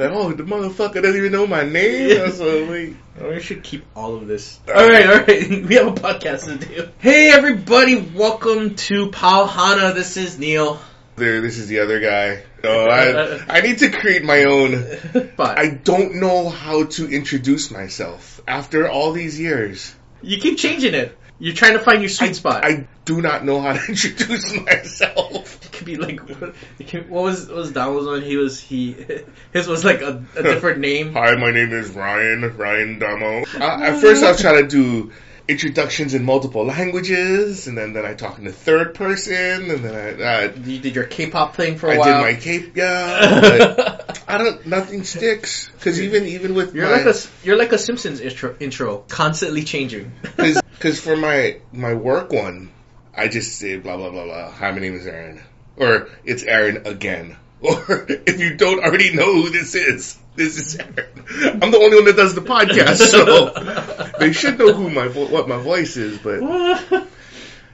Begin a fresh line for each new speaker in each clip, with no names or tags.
Like, oh, the motherfucker doesn't even know my name.
Yeah.
So like,
Oh, we should keep all of this. Alright, alright. We have a podcast to do. Hey everybody, welcome to Pal Hana. This is Neil.
there, this is the other guy. No, oh, I, I need to create my own.
But
I don't know how to introduce myself after all these years.
you keep changing it. You're trying to find your sweet
I,
spot.
I do not know how to introduce myself.
Be like what, what was what was Donald's one? He was he his was like a, a different name.
Hi, my name is Ryan, Ryan Damo. Uh, at first I was trying to do introductions in multiple languages, and then, then I talk in the third person, and then I, uh,
You did your K-pop thing for a
I
while.
I did my cape, yeah, I don't, nothing sticks. Cause even, even with
You're
my,
like a you're like a Simpsons intro, intro constantly changing.
Because for my, my work one, I just say blah, blah, blah, blah. Hi, my name is Aaron. Or, it's Aaron again. Or, if you don't already know who this is, this is Aaron. I'm the only one that does the podcast, so they should know who my, vo- what my voice is, but,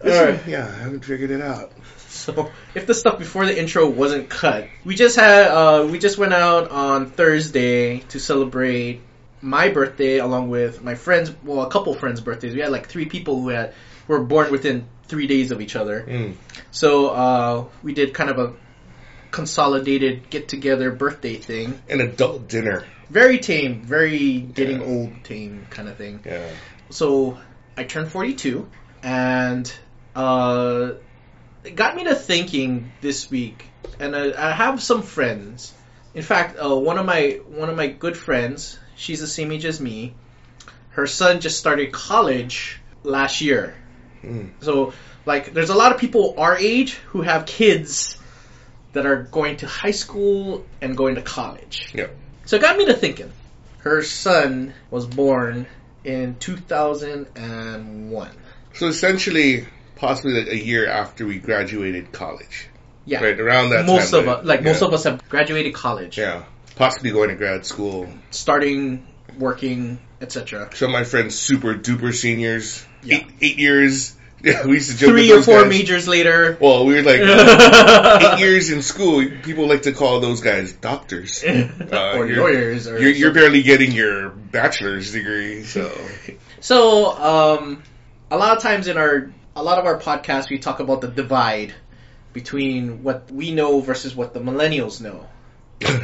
Alright.
yeah, I haven't figured it out.
So if the stuff before the intro wasn't cut, we just had uh, we just went out on Thursday to celebrate my birthday along with my friends. Well, a couple friends' birthdays. We had like three people who had were born within three days of each other.
Mm.
So uh, we did kind of a consolidated get together birthday thing.
An adult dinner.
Very tame, very getting
Yeah.
old tame kind of thing.
Yeah.
So I turned 42, and uh, it got me to thinking this week. And I, I have some friends. In fact, uh, one of my one of my good friends, she's the same age as me. Her son just started college last year.
Mm.
So, like, there's a lot of people our age who have kids that are going to high school and going to college.
Yeah.
So it got me to thinking. Her son was born in 2001.
So essentially, possibly like a year after we graduated college.
Yeah.
Right, around that time.
most
time.
of us, like most of us have graduated college,
Yeah. Possibly going to grad school.
starting working, etc.
Of my friends, super duper seniors,
Yeah.
eight, eight years. Yeah, we used to joke
Three or four
guys.
majors later.
Well, we were like eight years in school. People like to call those guys doctors.
or
you're-
lawyers, or
You're, you're barely getting your bachelor's degree, so
So, um, a lot of times in our, a lot of our podcasts, we talk about the divide between what we know versus what the millennials know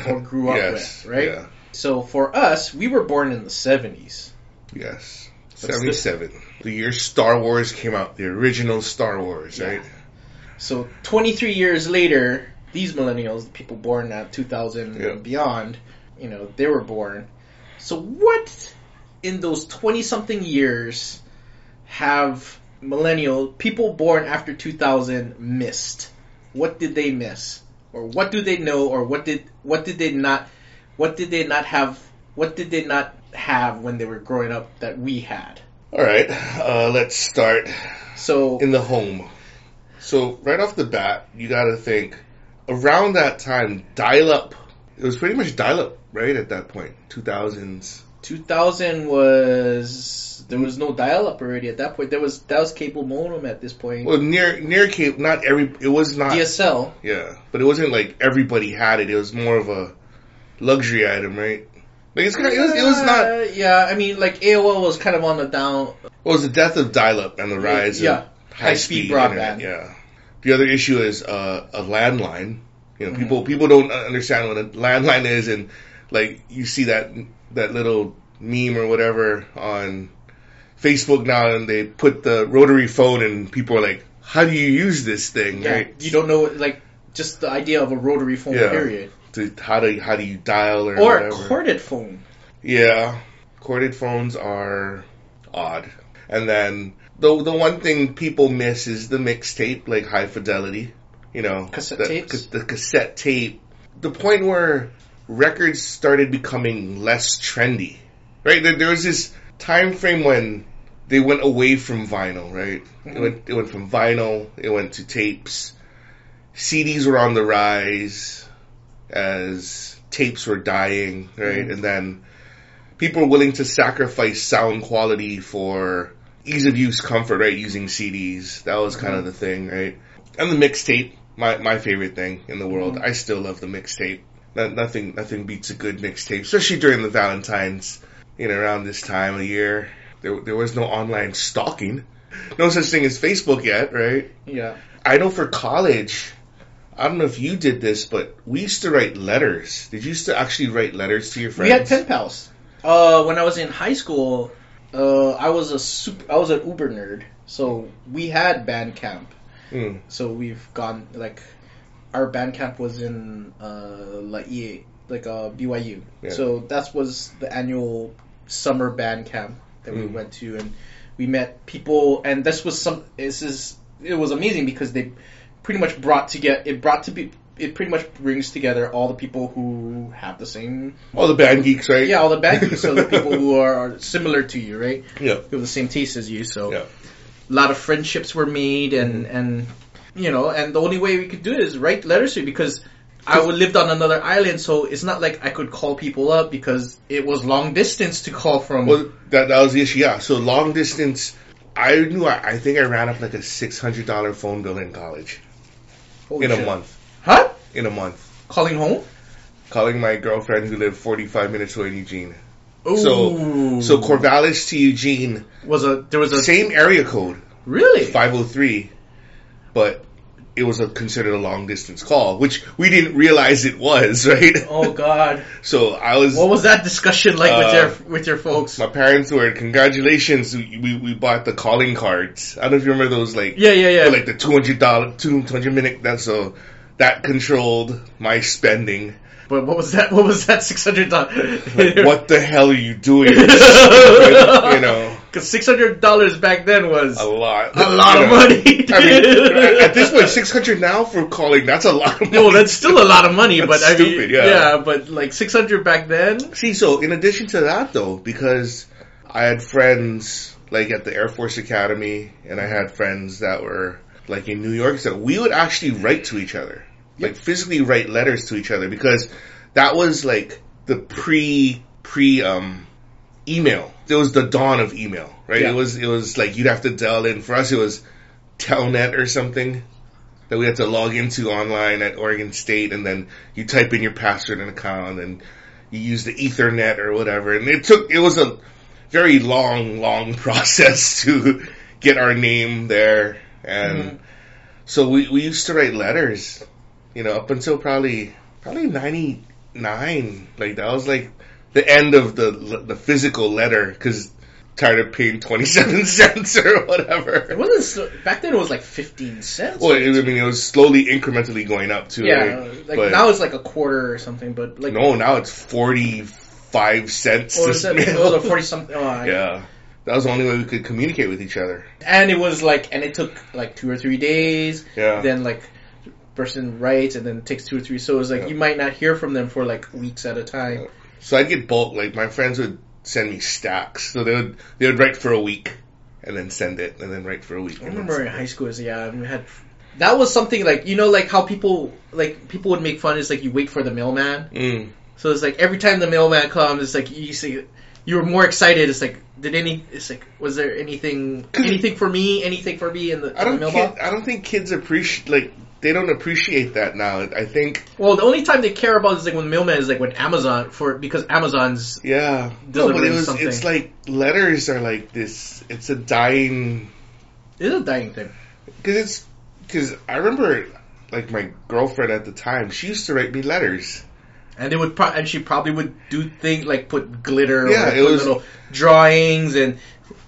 or grew up
yes,
with, right?
Yeah,
So for us, we were born in the 70s.
yes. Seventy-seven. The year Star Wars came out, the original Star Wars,
Yeah.
right?
So 23 years later, these millennials, the people born at 2000
Yeah.
and beyond, you know, they were born. So what in those 20 something years have millennial people born after 2000 missed? What did they miss? Or what do they know or what did what did they not what did they not have what did they not have when they were growing up that we had?
All right, uh, let's start
So
in the home. So right off the bat, you got to think around that time, dial-up. It was pretty much dial-up, right? At that point, two thousands.
2000 was there was no dial up already at that point. There was that was cable modem at this point.
Well, near near cable, not every. It was not.
DSL.
Yeah, but it wasn't like everybody had it. It was more of a luxury item, right? Like it's kind of, it was it was not.
Uh, yeah, I mean, like AOL was kind of on the down.
Well, it was the death of dial-up and the rise
Yeah,
of high-speed,
broadband.
Yeah. The other issue is uh, a landline. You know,
Mhm.
people people don't understand what a landline is, and like you see that that little meme or whatever on Facebook now, and they put the rotary phone, and people are like, "How do you use this thing?"
Yeah,
right?
you don't know like just the idea of a rotary phone.
Yeah.
Period.
To, how do how do you dial or
Or a
whatever?
corded phone.
Yeah, corded phones are odd. And then the the one thing people miss is the mixtape, like high fidelity. You know,
Cassette
the,
tapes?
The cassette tape. The point where records started becoming less trendy, right? There, there was this time frame when they went away from vinyl, right? It
Mhm.
went it went from vinyl, it went to tapes. CDs were on the rise as tapes were dying, right?
Mhm.
And then people were willing to sacrifice sound quality for ease of use comfort, right? Using CDs. That was kind of the thing, right? And the mixtape, my, my favorite thing in the world.
Mhm.
I still love the mixtape. no- nothing nothing beats a good mixtape, especially during the Valentines. You know, around this time of year, there there was no online stalking, no such thing as Facebook yet, right?
Yeah.
I know for college, I don't know if you did this, but we used to write letters. Did you used to actually write letters to your friends?
We had pen pals. Uh, when I was in high school, uh, I was a super, I was an Uber nerd, so we had band camp.
Hmm.
So we've gone like our band camp was in uh like EA, like uh BYU.
Yeah.
So that was the annual summer band camp that we
Mm.
went to, and we met people. And this was some. This is it was amazing because they pretty much brought together. It brought to be. It pretty much brings together all the people who have the same
All the band geeks, right?
yeah, all the bad geeks, so the people who are, are similar to you, right?
Yeah.
Who have the same taste as you. So
Yeah.
a lot of friendships were made, and mm-hmm. and you know, and the only way we could do it is write letters to you because I would lived on another island, so it's not like I could call people up because it was long distance to call from.
Well, that that was the issue. Yeah. So long distance. I knew. I, I think I ran up like a six hundred dollar phone bill in college
Holy
in a month.
huh?
In a month,
Calling home?
calling my girlfriend who lived forty five minutes away in Eugene.
Ooh.
So so Corvallis to Eugene,
was a there was a
same area code,
really
five oh three, but it was a considered a long distance call, which we didn't realize it was, right?
oh god
So I was
what was that discussion like
Uh,
with your with your folks
my parents were congratulations we, we bought the calling cards. I don't know if you remember those like
yeah yeah yeah
like the two hundred dollar two hundred minute that so that controlled my spending.
but what was that what was that six hundred dollars
Like, what the hell are you doing? you know,
Because six hundred dollars back then was
a lot.
a lot
You
of
know.
money.
I mean, at this point, six hundred now for calling. That's a lot of money.
no, that's still a lot of money. but I mean,
stupid, yeah.
but like six hundred back then.
See, so in addition to that, though, because I had friends like at the Air Force Academy, and I had friends that were like in New York, so we would actually write to each other, like physically write letters to each other, because that was like the pre pre um email. It was the dawn of email, right?
Yeah.
It was it was like you'd have to dial in. For us, it was Telnet or something that we had to log into online at Oregon State, and then you type in your password and account, and you use the Ethernet or whatever. And it took it was a very long, long process to get our name there, and
Mhm.
so we we used to write letters, you know, up until probably probably ninety nine. Like that was like the end of the the physical letter because tired of paying twenty seven cents or whatever.
It wasn't back then. It was like fifteen cents.
Well, I mean, it was slowly incrementally going up too.
yeah,
right?
like
But-
now it's like a quarter or something. But like
no, now it's forty five cents.
or
to
is that, it was a forty something. Oh,
yeah, that was the only way we could communicate with each other.
and it was like, and it took like two or three days.
Yeah.
Then like person writes and then it takes two or three. So it was like
Yeah.
you might not hear from them for like weeks at a time.
So I'd get bulk. Like my friends would send me stacks. So they would they would write for a week and then send it and then write for a week.
I remember in high school, yeah, we had that was something like you know like how people like people would make fun is like you wait for the mailman.
Mm.
So it's like every time the mailman comes, it's like you see you were more excited. It's like did any? It's like was there anything anything for me? Anything for me in the,
I
in the
don't.
mailbox?
Kid, I don't think kids appreciate like they don't appreciate that now. I think
Well, the only time they care about is like when mailman is like when Amazon for because Amazon's
yeah. No, but it was.
something.
It's like letters are like this. It's a dying
is a dying thing.
because it's because I remember like my girlfriend at the time. She used to write me letters.
And they would, pro- and she probably would do things like put glitter,
Yeah,
or
it
put
was-
little drawings and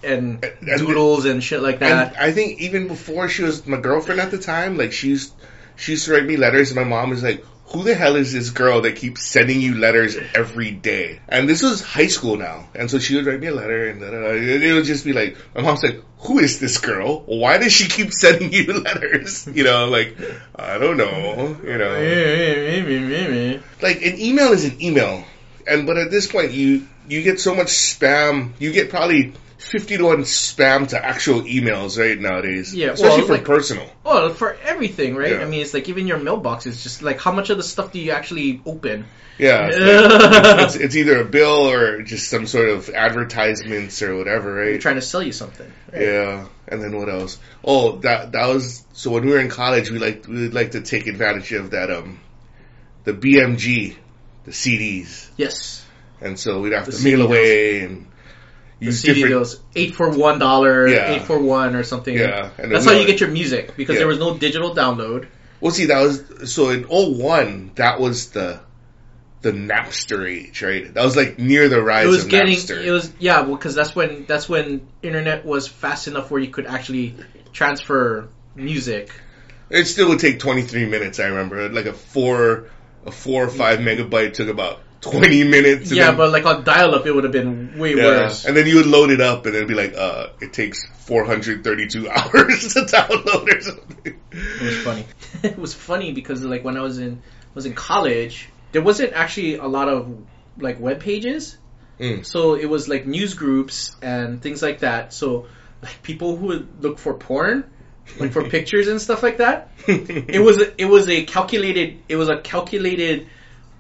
and
And-
doodles and shit like
And
that.
I think even before she was my girlfriend at the time, like she used, she used to write me letters, and my mom was like, "Who the hell is this girl that keeps sending you letters every day?" And this was high school now, and so she would write me a letter, and and it would just be like, my mom's like, "Who is this girl? Why does she keep sending you letters?" You know, like I don't know, you know, maybe, maybe, like an email is an email, and but at this point, you you get so much spam, you get probably. 50 to 1 spam to actual emails right nowadays.
Yeah, well,
Especially for
like-
personal.
Well, for everything, right?
Yeah.
I mean, it's like even your mailbox is just like how much of the stuff do you actually open?
Yeah. It's, it's, it's either a bill or just some sort of advertisements or whatever, right?
They're trying to sell you something. Right?
Yeah. And then what else? Oh, that that was so when we were in college, we like we would like to take advantage of that um the BMG the CDs,
Yes.
and so we'd have
The
to
CD
mail away and
The CD
different.
deals eight for one dollar,
Yeah.
eight for one or something.
Yeah, and
That's how you get your music because
Yeah.
there was no digital download.
Well, see, that was so in 01, That was the the Napster age, right? That was like near the rise
It was
of
getting
Napster.
it was yeah well, because that's when that's when internet was fast enough where you could actually transfer music.
It still would take 23 minutes. I remember, like a four a four or five mm-hmm. megabyte took about 20 minutes. and
Yeah,
then-
but like on dial up, it would have been way
Yeah,
worse.
and then you would load it up, and it'd be like, uh, it takes 432 hours to download or something.
It was funny. it was funny because like when I was in was in college, there wasn't actually a lot of like web pages.
Mm.
So it was like news groups and things like that. So like people who would look for porn, like for pictures and stuff like that. It was it was a calculated it was a calculated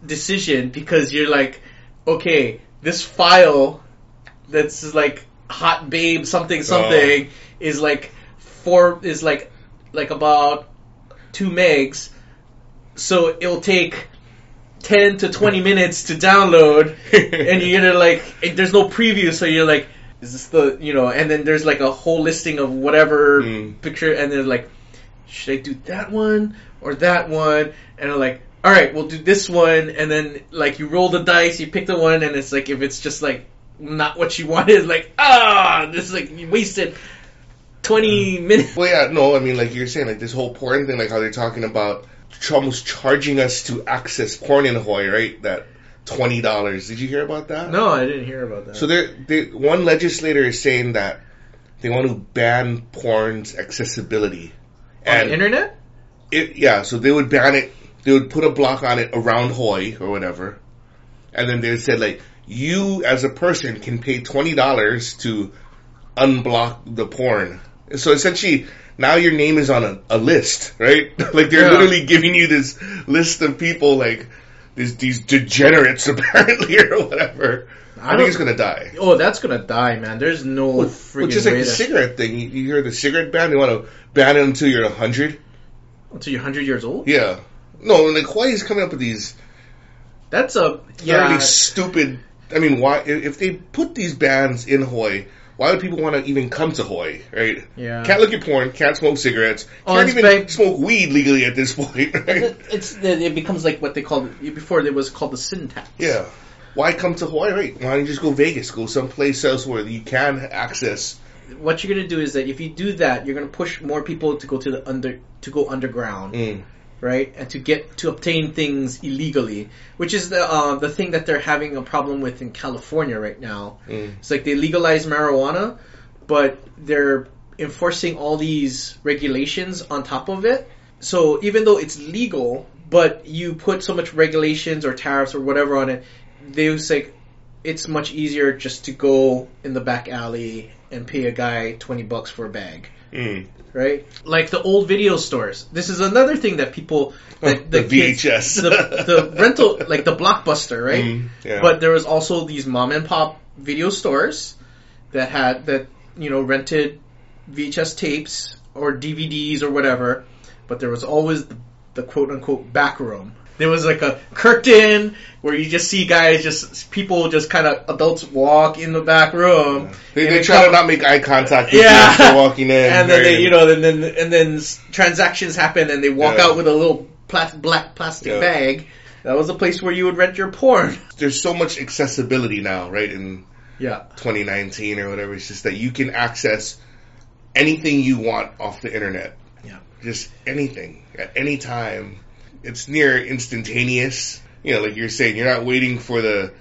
decision because you're like, okay, this file that's like hot babe something something is like four is like like about two megs, so it'll take ten to twenty minutes to download, and you're gonna like there's no preview, so you're like, is this the you know? And then there's like a whole listing of whatever
Mm.
picture, and then like, should I do that one or that one? And I'm like, all right, we'll do this one, and then like you roll the dice, you pick the one, and it's like if it's just like not what you wanted, like ah, this is like you wasted twenty minutes.
Well, yeah, no, I mean, like you're saying, like this whole porn thing, like how they're talking about almost charging us to access porn in Hawaii, right? That twenty dollars. Did you hear about that?
No, I didn't hear about that.
So there, they, one legislator is saying that they want to ban porn's accessibility,
on
and
the internet.
it, yeah, so they would ban it. They would put a block on it around Hawaii or whatever, and then they said like you as a person can pay twenty dollars to unblock the porn. So essentially, now your name is on a, a list, right? like they're
Yeah.
literally giving you this list of people like these these degenerates apparently or whatever. I,
don't-
think it's gonna die.
Oh, that's gonna die, man. There's no
Well,
freaking
just like
way
the cigarette thing. You, you hear the cigarette ban? They want to ban it until you're hundred.
until you're hundred years old.
Yeah. No, and like Hawaii's coming up with these
That's a
yeah. stupid. I mean, why if they put these bans in Hawaii? Why would people want to even come to Hawaii? Right?
Yeah.
Can't look at porn. Can't smoke cigarettes.
Oh,
can't even
ba-
smoke weed legally at this point. Right?
It- It's it becomes like what they called before. It was called the sin tax.
yeah. Why come to Hawaii? Right? Why don't you just go Vegas? Go someplace else where you can access.
What you're gonna do is that if you do that, you're gonna push more people to go to the under to go underground,
Mm.
Right? And to get to obtain things illegally, which is the uh, the thing that they're having a problem with in California right now.
Mm.
It's like they legalize marijuana, but they're enforcing all these regulations on top of it. So even though it's legal, but you put so much regulations or tariffs or whatever on it, they say it's much easier just to go in the back alley and pay a guy 20 bucks for a bag.
Mm.
Right? Like the old video stores. This is another thing that people, that
The
kids-
VHS.
the, the rental, like the blockbuster, right?
Mm, yeah.
But there was also these mom and pop video stores that had that you know rented VHS tapes or DVDs or whatever. But there was always the, the quote unquote back room. There was like a curtain where you just see guys, just people, just kind of adults walk in the back room.
They, they
it
try to not make eye contact with
Yeah.
you walking in.
and then they, you know, and then and then transactions happen, and they walk
Yeah.
out with a little pla- black plastic
Yeah.
bag. That was a place where you would rent your porn.
there's so much accessibility now, right? In
Yeah.
2019 or whatever, it's just that you can access anything you want off the internet.
Yeah.
Just anything at any time. It's near instantaneous. You know, like you're saying, you're not waiting for the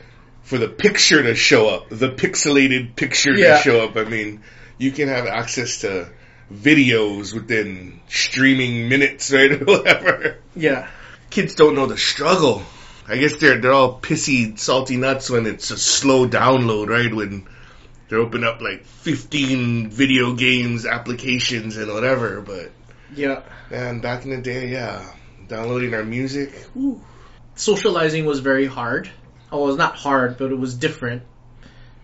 for the picture to show up, the pixelated picture
Yeah.
to show up. I mean, you can have access to videos within streaming minutes, right? Or whatever
Yeah.
kids don't know the struggle. I guess they're they're all pissy, salty nuts when it's a slow download, right? When they open up like 15 video games applications and whatever. But
Yeah.
man, back in the day, yeah, downloading our music.
socializing was very hard. Oh, it was not hard, but it was different.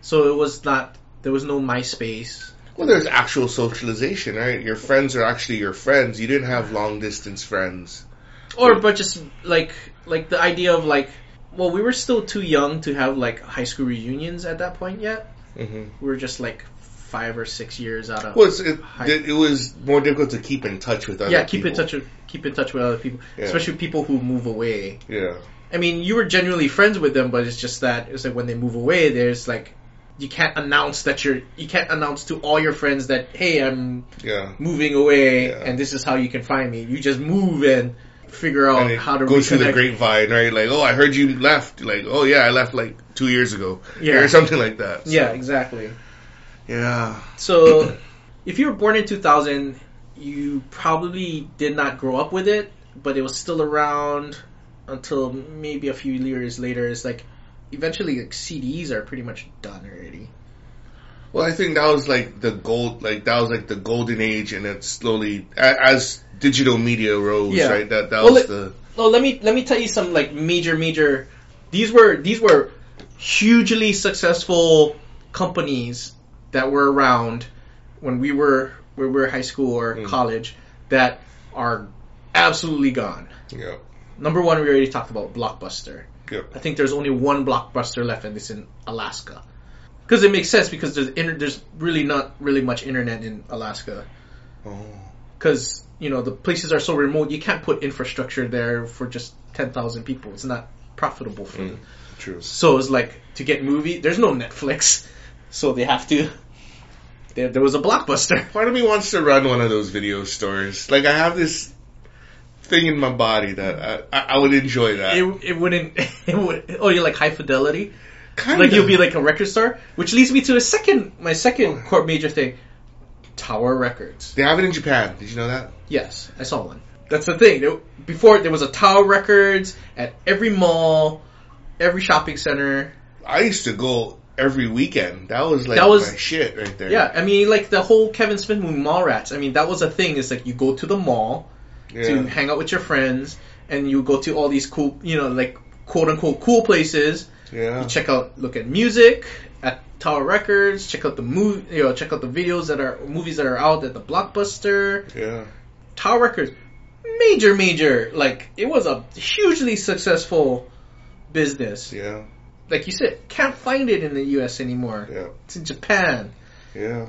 So it was not. There was no MySpace.
Well, there's actual socialization, right? Your friends are actually your friends. You didn't have long distance friends.
Or but just like like the idea of like well, we were still too young to have like high school reunions at that point yet.
hmm
We were just like five or six years out of.
Well, it,
Hi.
it was more difficult to keep in touch with other
yeah, keep in touch with keep in touch with other people,
Yeah.
especially people who move away.
Yeah.
I mean, you were genuinely friends with them, but it's just that it's like when they move away, there's like you can't announce that you're you can't announce to all your friends that hey, I'm
Yeah.
moving away
Yeah.
and this is how you can find me. You just move and figure out how to
go through the grapevine, right? Like, oh, I heard you left. Like, oh yeah, I left like two years ago,
Yeah.
or something like that. So,
Yeah, exactly.
Yeah,
So, if you were born in 2000, you probably did not grow up with it, but it was still around until maybe a few years later. It's like eventually like CDs are pretty much done already.
Well, I think that was like the gold, like that was like the golden age, and it slowly, as digital media rose,
Yeah.
right? That that
Well,
was
it-
the
Oh, let me let me tell you some like major major. These were these were hugely successful companies that were around when we were when we were high school or
Mm.
college that are absolutely gone.
yeah,
Number one, we already talked about Blockbuster.
yeah,
I think there's only one Blockbuster left, and it's in Alaska. Because it makes sense because there's inter- there's really not really much internet in Alaska.
oh,
Because you know the places are so remote, you can't put infrastructure there for just ten thousand people. It's not profitable for
Mm.
them.
true.
So it's like to get movie. There's no Netflix, so they have to. There, there was a Blockbuster.
Part of me wants to run one of those video stores. Like I have this thing in my body that I, I, I would enjoy that.
It, it wouldn't. It would. Oh, you're like high fidelity?
kind
like you'll be like a record store, which leads me to a second, my second core major thing, Tower Records.
They have it in Japan. Did you know that?
Yes, I saw one. That's the thing. Before there was a Tower Records at every mall, every shopping center.
I used to go every weekend. That was like
That was-
shit right there.
Yeah, I mean, like the whole Kevin Smith movie, Mallrats. I mean, that was a thing. It's like you go to the mall
yeah.
to hang out with your friends, and you go to all these cool, you know, like quote unquote cool places.
yeah.
You check out, look at music at Tower Records. Check out the movie, you know, check out the videos that are movies that are out at the Blockbuster.
yeah.
Tower Records, major, major. Like it was a hugely successful business.
Yeah.
Like you said, can't find it in the U.S. anymore.
Yeah.
It's in Japan,
Yeah.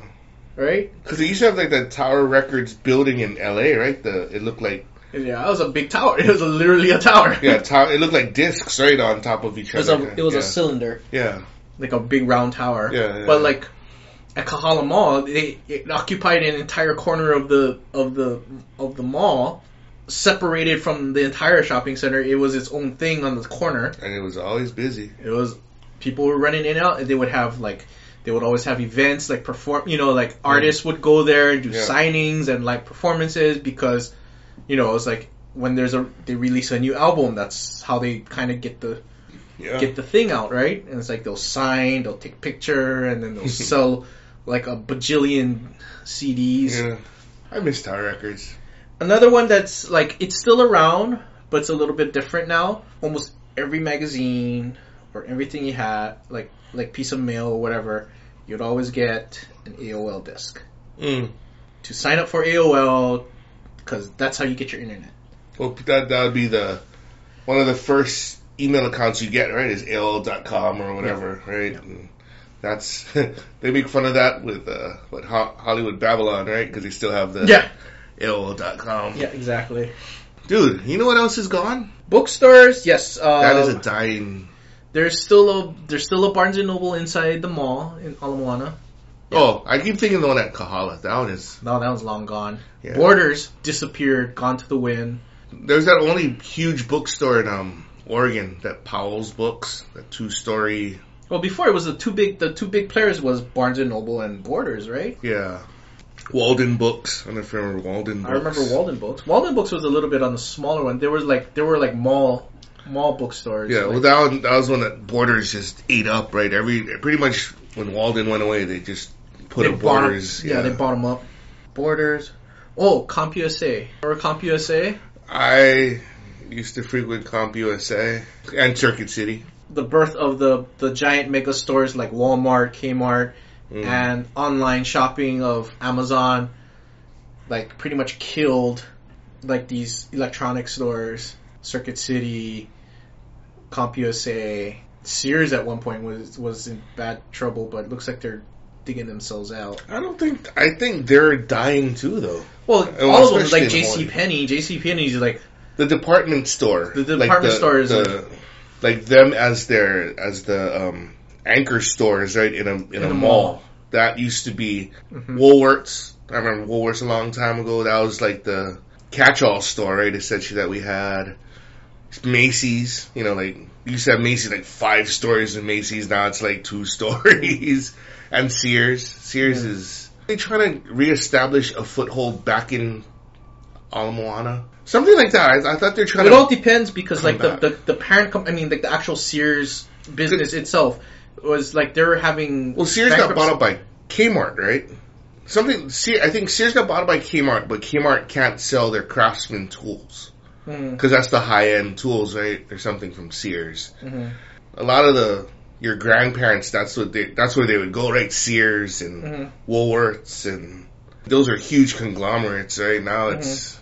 right?
Because they used to have like that Tower Records building in L.A. Right? The it looked like
Yeah, that was a big tower. It was literally a tower.
yeah, to- it looked like discs right on top of each
It was
other.
a it was
yeah.
a cylinder,
yeah.
like a big round tower.
Yeah, yeah,
but
yeah.
like at Kahala Mall, they it occupied an entire corner of the of the of the mall, separated from the entire shopping center. It was its own thing on the corner.
and it was always busy.
It was people were running in and out, and they would have like they would always have events like perform. You know, like artists would go there and do
Yeah.
signings and like performances because you know it's like when there's a they release a new album, that's how they kind of get the
Yeah.
get the thing out, right? And it's like they'll sign, they'll take picture, and then they'll sell like a bajillion CDs.
yeah. I miss Tower Records.
Another one that's like it's still around, but it's a little bit different now. Almost every magazine or everything you had, like like piece of mail or whatever, you'd always get an AOL disc
Mm.
to sign up for AOL because that's how you get your internet.
Well, that that would be the one of the first email accounts you get, right? Is AOL.com or whatever, right? And that's they make fun of that with uh, what Ho- Hollywood Babylon, right? Because they still have the
Yeah,
AOL.com.
yeah, exactly.
Dude, you know what else is gone?
Bookstores, yes. Uh,
That is a dying.
There's still a there's still a Barnes and Noble inside the mall in Ala Moana.
Oh, I keep thinking the one at Kahala. That one is.
No, that one's long gone.
Yeah.
Borders disappeared, gone to the wind.
There's that only huge bookstore in um Oregon, that Powell's Books, that two story.
Well, before it was the two big the two big players was Barnes and Noble and Borders, right?
Yeah. Walden Books. I don't know if you remember Walden Books.
I remember Walden Books. Walden Books was a little bit on the smaller one. There was like there were like mall mall bookstores.
Yeah,
like,
well, that one, that was one that Borders just ate up, right? Every pretty much when Walden went away, they just put
they 'em-
Borders.
yeah. they bought them up. Borders. Oh, CompUSA. Remember CompUSA?
I used to frequent CompUSA and Circuit City.
The birth of the the giant mega stores like Walmart, Kmart,
Mm.
and online shopping of Amazon, like pretty much killed like these electronic stores, Circuit City, CompUSA, Sears at one point was was in bad trouble, but looks like they're digging themselves out.
I don't think. I think they're dying too, though.
Well,
Oh,
all of them, like J.C. Penney. J.C. Penney's like
The department store.
The department store is
the, like them as their as the um, anchor stores, right in a in, a,
a
mall.
mall.
That used to be
Mhm.
Woolworths. I remember Woolworths a long time ago. That was like the catch-all store, right? Essentially that we had. Macy's, you know, like you used to have Macy's like five stories in Macy's. Now it's like two stories. And Sears, Sears
Yeah.
is they trying to reestablish a foothold back in Ala Moana, something like that. I, I thought they're trying
it all depends because like the, the the parent company. I mean like the actual Sears business itself was like they're having
Well, Sears got bought up by Kmart, right? Something. See, I think Sears got bought up by Kmart, but Kmart can't sell their Craftsman tools because that's the high end tools, right? Or something from Sears.
mhm,
A lot of the your grandparents, that's what they, that's where they would go, right? Sears and
mhm.
Woolworths, and those are huge conglomerates, right? Now it's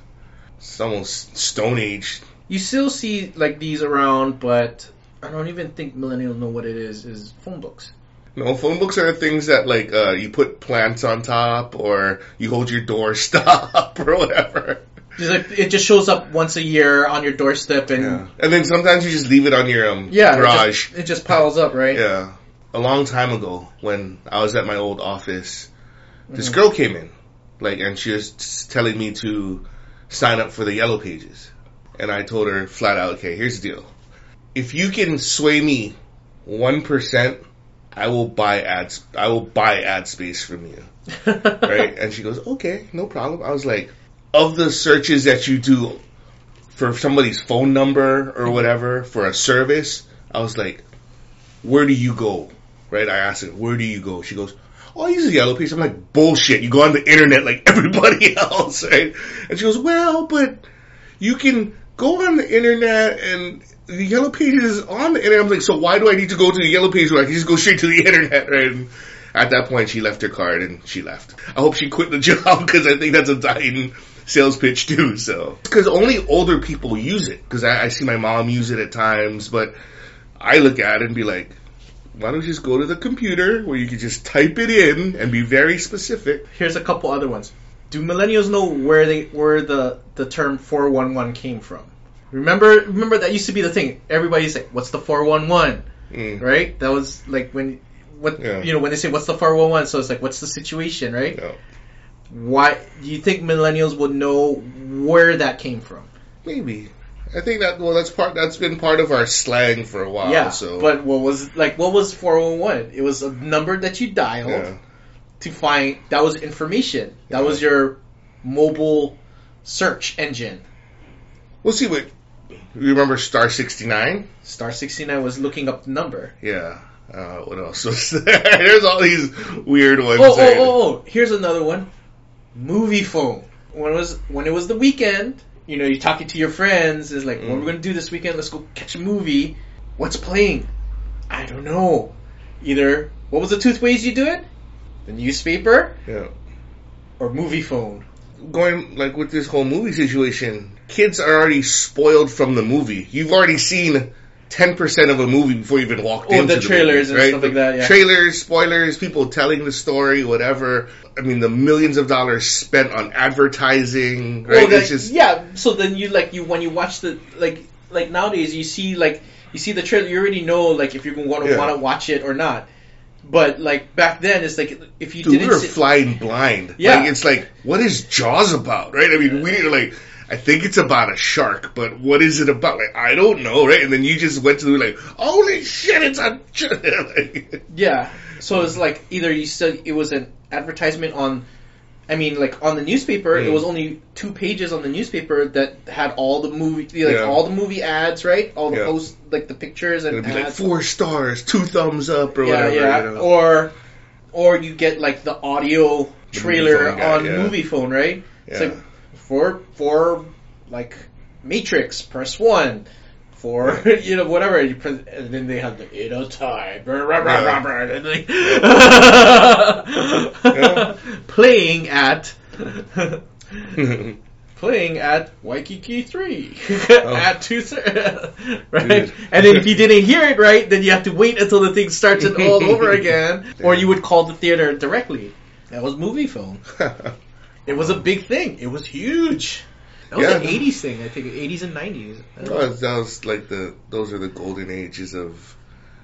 it's almost Stone Age.
You still see like these around, but I don't even think millennials know what it is. Is phone books.
No, phone books are things that like uh, you put plants on top, or you hold your door stop, or whatever.
Just like it just shows up once a year on your doorstep, and
Yeah. And then sometimes you just leave it on your um,
yeah, it
garage.
just, it just piles up, right?
Yeah. A long time ago, when I was at my old office, this
Mhm.
girl came in, like, and she was telling me to sign up for the yellow pages. And I told her flat out, okay, here's the deal. If you can sway me 1%, I will buy ads, I will buy ad space from you. Right? and she goes, okay, no problem. I was like, of the searches that you do for somebody's phone number or mm-hmm. whatever for a service, I was like, where do you go? Right? I asked her, where do you go? She goes, oh, I use the yellow page. I'm like, bullshit. You go on the internet like everybody else, right? And she goes, well, but you can go on the internet and the yellow pages is on the internet. I'm like, so why do I need to go to the yellow page where I can just go straight to the internet. And at that point, she left her card and she left. I hope she quit the job because I think that's a dying sales pitch too. So because only older people use it because I, I see my mom use it at times, but I look at it and be like, why don't you just go to the computer where you can just type it in and be very specific?
Here's a couple other ones. Do millennials know where they where the the term 411 came from? Remember remember that used to be the thing. Everybody's like, "What's the 411?"
Mm.
Right? That was like when what
Yeah.
you know when they say, "What's the 411?" So it's like, "What's the situation?" Right?
No.
Why do you think millennials would know where that came from?
Maybe. I think that well, that's part. That's been part of our slang for a while.
yeah,
So,
but what was like what was 411? It was a number that you dialed
yeah.
to find that was information. That
Yeah.
was your mobile search engine.
We'll see what. You remember Star sixty nine?
Star 69 was looking up the number.
Yeah. Uh, what else was there? There's all these weird ones.
Oh, oh,
there.
oh, oh, here's another one. Movie phone. When it was when it was the weekend, you know, you're talking to your friends, it's like, what are we
Mm.
gonna do this weekend? Let's go catch a movie. What's playing? I don't know. Either what was the two ways you do it? The newspaper
Yeah.
or movie phone.
Going like with this whole movie situation, kids are already spoiled from the movie. You've already seen ten percent of a movie before you even walked
Oh,
into
the
the
trailers
movie,
and
right?
stuff like that, yeah.
Trailers, spoilers, people telling the story, whatever. I mean, the millions of dollars spent on advertising, right?
Well,
just
yeah. So then you like you when you watch the like like nowadays you see like you see the trailer you already know like if you're gonna want to
Yeah.
want to watch it or not. But like back then it's like if you
Dude, we
didn't
were
see,
flying blind.
Yeah.
Like, it's like, what is Jaws about, right? I mean, we need to like, I think it's about a shark, but what is it about? Like, I don't know, right? And then you just went to the like, holy shit, it's a, like,
Yeah. So it's like either you said it was an advertisement on, I mean, like on the newspaper, it
Mm.
was only two pages on the newspaper that had all the movie, like
Yeah.
all the movie ads, right? All the
Yeah.
post, like the pictures and
be like four stars, two thumbs up, or
yeah,
whatever.
yeah.
You know?
Or, or you get like the audio
The
trailer
movie phone guy,
on
yeah.
movie phone, right? It's
Yeah.
like for for like Matrix, press one. For you know whatever, you press, and then they have the in a time, and they-
Yeah.
playing at playing at Waikiki Three
Oh.
at two right? And then if you didn't hear it right, then you have to wait until the thing starts it all over again, or you would call the theater directly. That was movie phone. It was a big thing. It was huge. That was
Yeah.
an '80s thing, I think, '80s and '90s.
That was, that was like the those are the golden ages of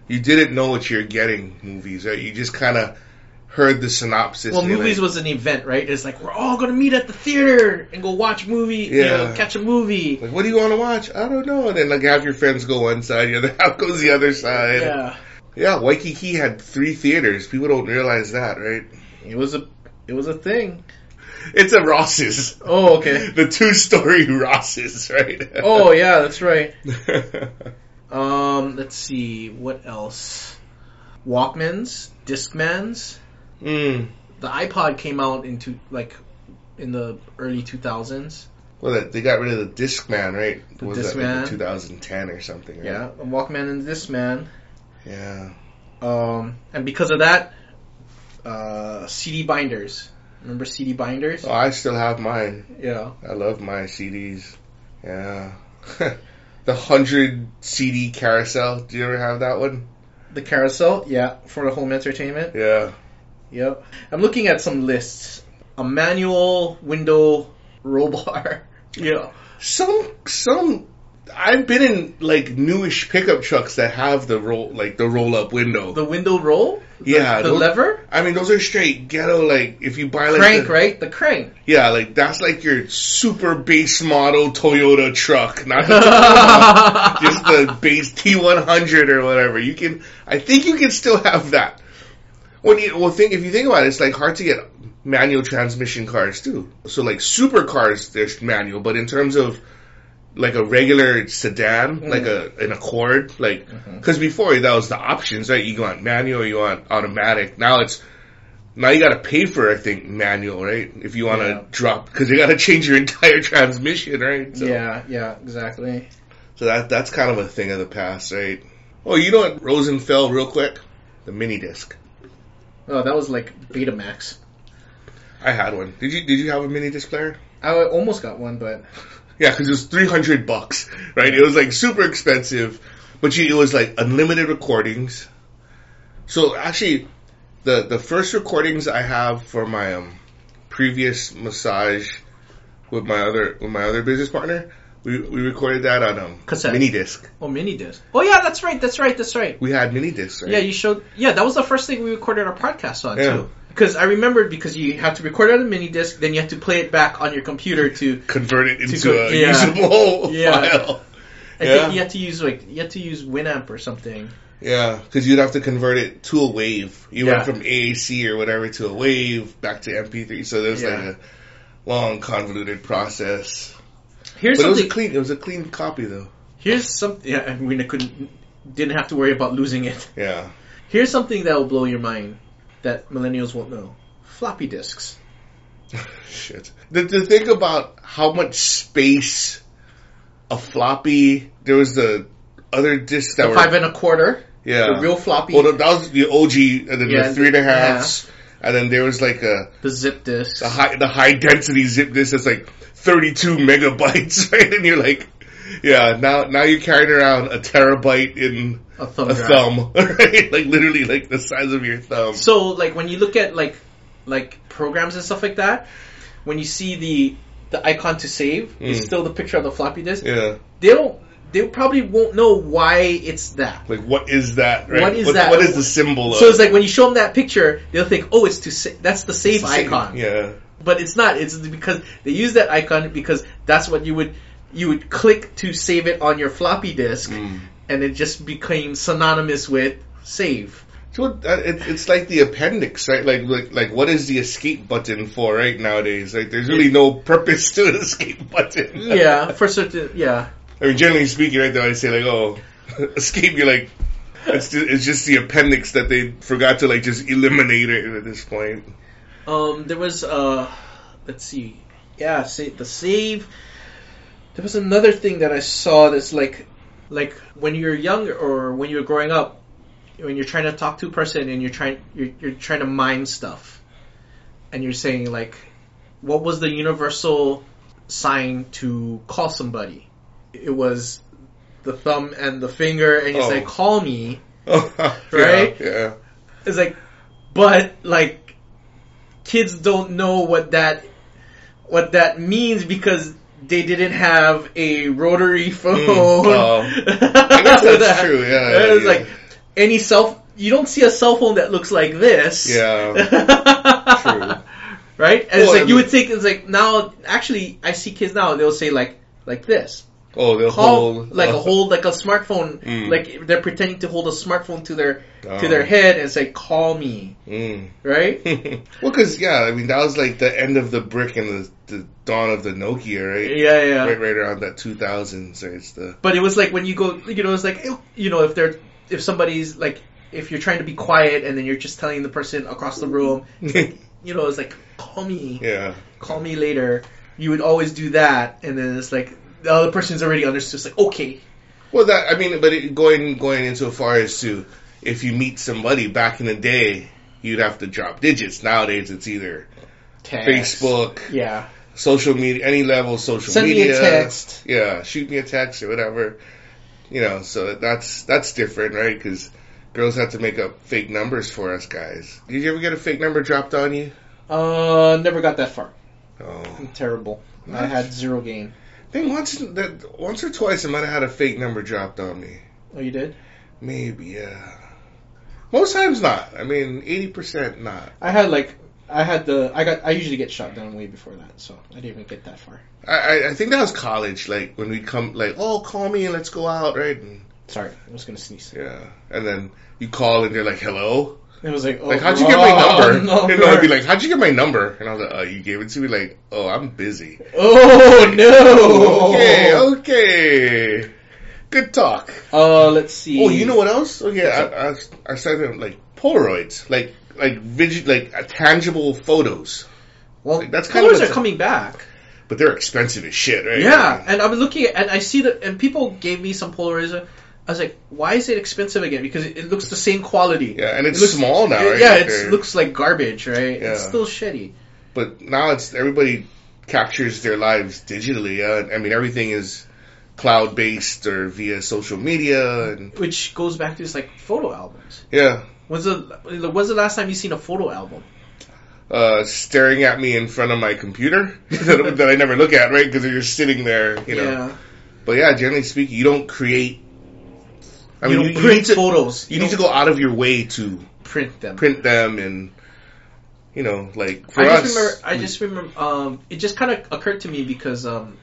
you didn't know what you're getting movies, right? You just kind of heard the synopsis.
Well, movies
like,
was an event, right? It's like we're all gonna meet at the theater and go watch movie, you know,
Yeah.
catch a movie.
like, what do you want to watch? I don't know. And then like half your friends go one side, the other half goes the other side.
Yeah,
Yeah, Waikiki had three theaters. People don't realize that, right?
it was a it was a thing.
It's a Ross's.
Oh, okay.
The two-story Ross's, right?
Oh yeah, that's right. Um, let's see what else. Walkmans, Discmans.
mm.
The iPod came out into like in the early 2000s.
Well, they got rid of the Discman, right?
The
Was that like
Discman.
2010 or something? Right?
Yeah, Walkman and Discman.
Yeah.
Um, and because of that, uh, CD binders. Remember CD binders?
Oh, I still have mine.
Yeah.
I love my CDs. Yeah. the 100 CD carousel. Do you ever have that one?
The carousel, yeah, for the home entertainment.
Yeah.
Yep. I'm looking at some lists. A manual window roll bar. yeah.
Some, some, I've been in like newish pickup trucks that have the roll, like the roll up window.
The window roll? The,
Yeah,
The
those-
lever?
I mean, those are straight ghetto, like, if you buy like
Crank,
the-
right? The crank.
Yeah, like that's like your super base model Toyota truck, not the Tacoma, just the base T100 or whatever. You can, I think you can still have that. When you, well, think if you think about it, it's like hard to get manual transmission cars too. So like supercars, there's manual, but in terms of like a regular sedan, mm-hmm. like a an Accord, like mm-hmm. because before that was the options, right? You want manual, you want automatic. Now it's now you got to pay for I think manual, right? If you want to
Yeah.
drop because you got to change your entire transmission, right? So,
Yeah, yeah, exactly.
So that that's kind of a thing of the past, right? Oh, you know what rose and fell real quick? The mini disc.
Oh, that was like Betamax.
I had one. Did you did you have a mini disc player?
I almost got one, but
Yeah, because it was three hundred bucks, right? It was like super expensive, but you, it was like unlimited recordings. So actually, the the first recordings I have for my um, previous massage with my other with my other business partner, we we recorded that on um
Cassette.
mini disc.
oh, mini disc. Oh yeah, that's right, that's right, that's right.
We had mini discs, right?
Yeah, you showed. Yeah, that was the first thing we recorded our podcast on
Yeah.
too. Because I remembered because you have to record it on a mini disc, then you have to play it back on your computer to.
Convert it into
go-
a
yeah.
usable
Yeah.
file.
I
Yeah.
think you have to use like you have to use Winamp or something.
Yeah, because you'd have to convert it to a wave. You
Yeah.
went from AAC or whatever to a wave back to MP3. So there's like a long convoluted process.
Here's
But it was a clean. It was a clean copy though.
Here's something. Yeah, and we couldn't didn't have to worry about losing it.
Yeah.
Here's something that will blow your mind that millennials won't know: floppy disks.
Shit. The, to think about how much space a floppy. There was the other discs that were
Five and a quarter.
yeah
The real floppy.
Well, that was the OG, and then
Yeah,
the three and a half,
the
halves, and then there was like a
the zip disks.
the high the high density zip disk that's like 32 megabytes, right? And you're like, yeah, now now you're carrying around a terabyte in
a thumb
a
drive.
thumb, right? Like literally like the size of your thumb.
So like when you look at like like programs and stuff like that, when you see the the icon to save is
Mm.
still the picture of the floppy disk.
Yeah,
They don't. They probably won't know why it's that.
like what is that? Right?
What is that?
What is the symbol?
So
of?
it's like when you show them that picture, they'll think, "Oh, it's to sa- that's the save
Same.
icon."
Yeah,
But it's not. It's because they use that icon because that's what you would you would click to save it on your floppy disk,
Mm.
And it just became synonymous with save.
So uh, it's like the appendix, right? Like, like, like, what is the escape button for right nowadays? Like, there's really no purpose to an escape button.
Yeah, for certain. Yeah,
I mean, generally speaking, right? Though I say like, oh, escape. You're like, it's just, it's just the appendix that they forgot to like just eliminate it at this point.
Um, there was uh, let's see, yeah, say the save. There was another thing that I saw that's like, like when you're young or when you're growing up, when you're trying to talk to a person and you're trying you're, you're trying to mine stuff, and you're saying like, what was the universal sign to call somebody. It was the thumb and the finger, and you
Oh.
say, "Call me."
Yeah,
Right?
Yeah.
It's like, but like, kids don't know what that what that means because they didn't have a rotary mm. phone.
oh. I guess that's true, yeah,
it's
yeah.
like any cell. You don't see a cell phone that looks like this.
Yeah. True.
Right? And it's
Well,
like you would think it's like now. Actually, I see kids now. They'll say like like this.
Oh, they'll
Call
hold
like a
oh.
hold like a smartphone.
Mm.
Like they're pretending to hold a smartphone to their
Oh.
to their head and say, "Call me."
Mm.
Right?
well, because yeah, I mean that was like the end of the brick and the, the dawn of the Nokia, right?
Yeah, yeah.
Right, right around that 2000s. So it's the
But it was like when you go, you know, it's like you know if they're if somebody's like if you're trying to be quiet and then you're just telling the person across the room, you know, it's like call me,
yeah.
call me later. You would always do that, and then it's like the other person's already understood. It's like okay,
Well, that I mean, but it, going going in so far as to if you meet somebody back in the day, you'd have to drop digits. Nowadays, it's either
text.
Facebook,
Yeah,
social media, any level of social
send
media.
me a text.
Yeah, shoot me a text or whatever. You know, so that's that's different, right? Because girls have to make up fake numbers for us guys. Did you ever get a fake number dropped on you?
Uh, never got that far.
Oh,
I'm terrible. I had zero gain.
I think once that once or twice I might have had a fake number dropped on me.
Oh, you did?
Maybe, yeah. Most times not. I mean, eighty percent not.
I had like I had the I got I usually get shot down way before that, so I didn't even get that far.
I, I I think that was college, like when we'd come, like, oh, call me and let's go out, right? And
Sorry, I was gonna sneeze.
yeah, and then you call and they're like, hello,
It was like, oh,
like, how'd you get my
number?
number? And I'd be like, how'd you get my number? And I was like, oh, you gave it to me. Like, oh, I'm busy.
oh no.
Okay, okay, good talk.
Uh, let's see.
Oh, you know what else? Oh yeah, I, I, I started like Polaroids, like like visual, like uh, tangible photos,
Well,
like, that's kind of
are coming back.
but they're expensive as shit, right?
Yeah, and I'm looking at, and I see that, and people gave me some Polaroids. I was like, why is it expensive again? Because it, it looks the same quality.
Yeah, and it's
It looks-
small now, right?
Yeah, it looks like garbage, right?
Yeah.
It's still shitty.
But now it's everybody captures their lives digitally. Uh, I mean, everything is cloud based or via social media, and
Which goes back to this like photo albums.
yeah,
When's the when's the last time you seen a photo album?
uh, staring at me in front of my computer that, that I never look at, right? Because you're just sitting there, you know.
yeah,
But yeah, generally speaking, you don't create. I
you
mean,
don't
you,
print
need to
photos.
you need to go out of your way to
print them.
print them, and you know, like for
I
us,
just remember. I just remember. Um, it just kind of occurred to me because um,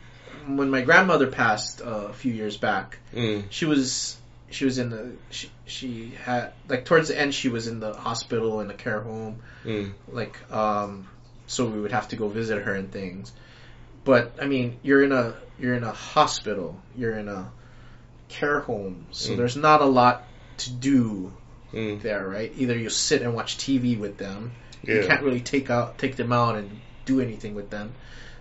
when my grandmother passed uh, a few years back,
Mm,
she was she was in the she, she had like towards the end she was in the hospital in a care home
mm,
like um so we would have to go visit her and things but i mean you're in a you're in a hospital you're in a care home so
Mm.
there's not a lot to do
mm,
there right either you sit and watch tv with them you can't really take out take them out and do anything with them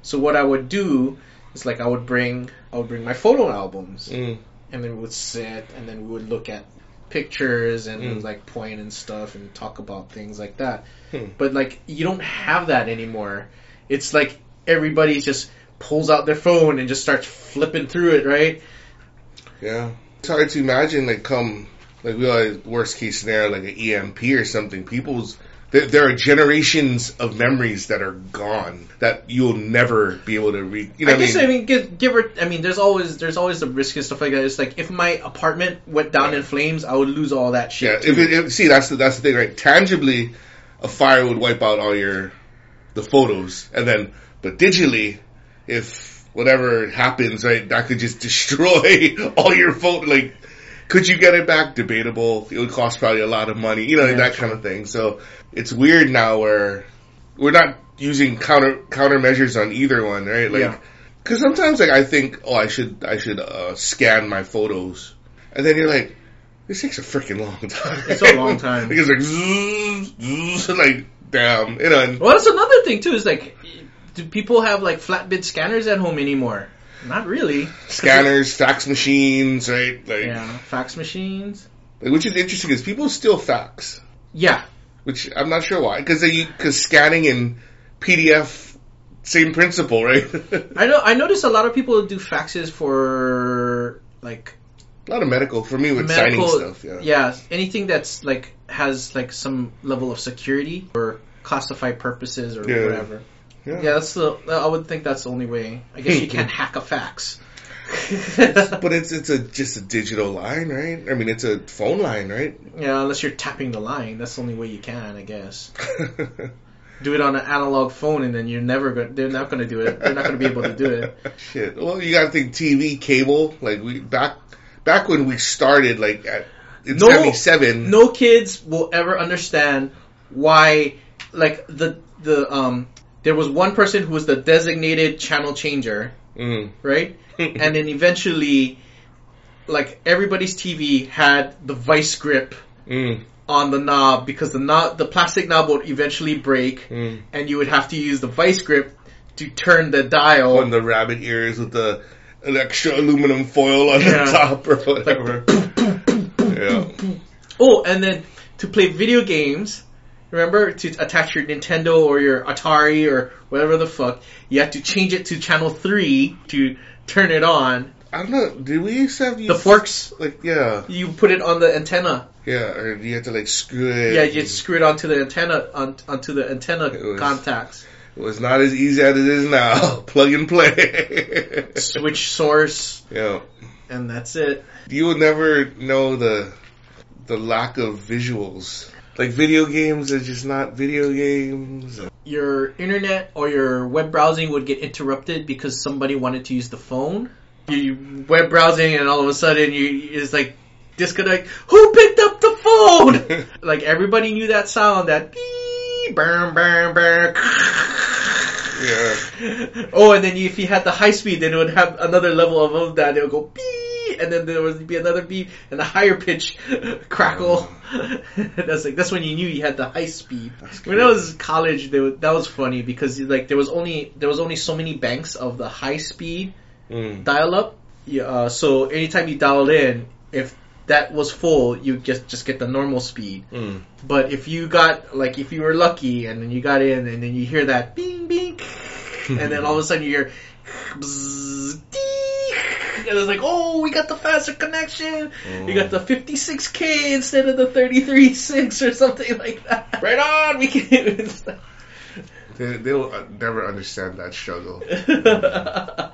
so what i would do is like i would bring i would bring my photo albums
mm,
and then we would sit and then we would look at pictures and
Mm.
like point and stuff and talk about things like that.
Hmm.
But like you don't have that anymore. It's like everybody just pulls out their phone and just starts flipping through it, right?
Yeah. It's hard to imagine like come like we always worst case scenario like an EMP or something. People's there, there are generations of memories that are gone that you'll never be able to read. You know
I
what I
guess
mean?
I mean give, give or I mean there's always there's always the risk and stuff like that. It's like if my apartment went down in flames, I would lose all that shit.
Yeah,
if
it, if, see that's the that's the thing, right? Tangibly, a fire would wipe out all your the photos, and then but digitally, if whatever happens, right, that could just destroy all your photo. Like, could you get it back? Debatable. It would cost probably a lot of money, you know,
Yeah,
that kind of thing. So it's weird now where we're not using counter countermeasures on either one, right? Like,
Yeah.
because sometimes like I think, oh, I should I should uh, scan my photos, and then you're like. This takes a freaking long time.
It's a long time.
because like, zzz, zzz, like, damn, you know. And,
well, that's another thing too. Is like, do people have like flatbed scanners at home anymore? Not really.
scanners, fax machines, right? Like,
Yeah, fax machines.
like, which is interesting because people still fax,
Yeah,
which I'm not sure why. Because because scanning in PDF same principle, right?
I know. I noticed a lot of people do faxes for like
a lot of medical for me with
medical
signing stuff. Yeah.
yeah, anything that's like has like some level of security or classified purposes or
Yeah.
whatever.
Yeah.
Yeah, that's the. I would think that's the only way. I guess you can't hack a fax.
But it's it's a just a digital line, right? I mean, it's a phone line, right?
yeah, unless you're tapping the line, that's the only way you can, I guess. Do it on an analog phone, and then you're never going. They're not going to do it. They're not going to be able to do it.
Shit. Well, you got to think TV, cable. Like we back back when we started, like at, in
No-
'77.
No kids will ever understand why, like the the um. There was one person who was the designated channel changer,
Mm.
right? and then eventually, like everybody's TV had the vice grip
Mm.
on the knob because the knob, the plastic knob would eventually break,
Mm.
and you would have to use the vice grip to turn the dial.
On the rabbit ears with the an extra aluminum foil on
Yeah.
the top or whatever. yeah.
Oh, and then to play video games, remember to attach your Nintendo or your Atari or whatever the fuck, you have to change it to channel three to turn it on.
I don't know. Did we used to have
The forks,
Like yeah,
you put it on the antenna.
yeah, or you have to like screw it.
Yeah, you screw it onto the antenna on, onto the antenna
was-
contacts.
It was not as easy as it is now. Plug and play.
Switch source,
Yeah.
and that's it.
You will never know the the lack of visuals. Like video games are just not video games.
Your internet or your web browsing would get interrupted because somebody wanted to use the phone. You, web browsing, and all of a sudden you it's like disconnect. Who picked up the phone? like everybody knew that sound. That beep, burn, burn, burn.
Yeah.
Oh, and then if you had the high speed, then it would have another level above that. It would go beep, and then there would be another beep and a higher pitch crackle. that's like that's when you knew you had the high speed. When I was in college, was, that was funny because like there was only there was only so many banks of the high speed
Mm.
dial up. Yeah, uh, so anytime you dialed in, if that was full, you just just get the normal speed.
Mm.
But if you got like if you were lucky and then you got in and then you hear that bing bing, and then all of a sudden you hear bzzz, and it's like oh we got the faster connection, we got the 56k instead of the 33.6 or something like that. Right on, we can.
They, they'll uh, never understand that struggle.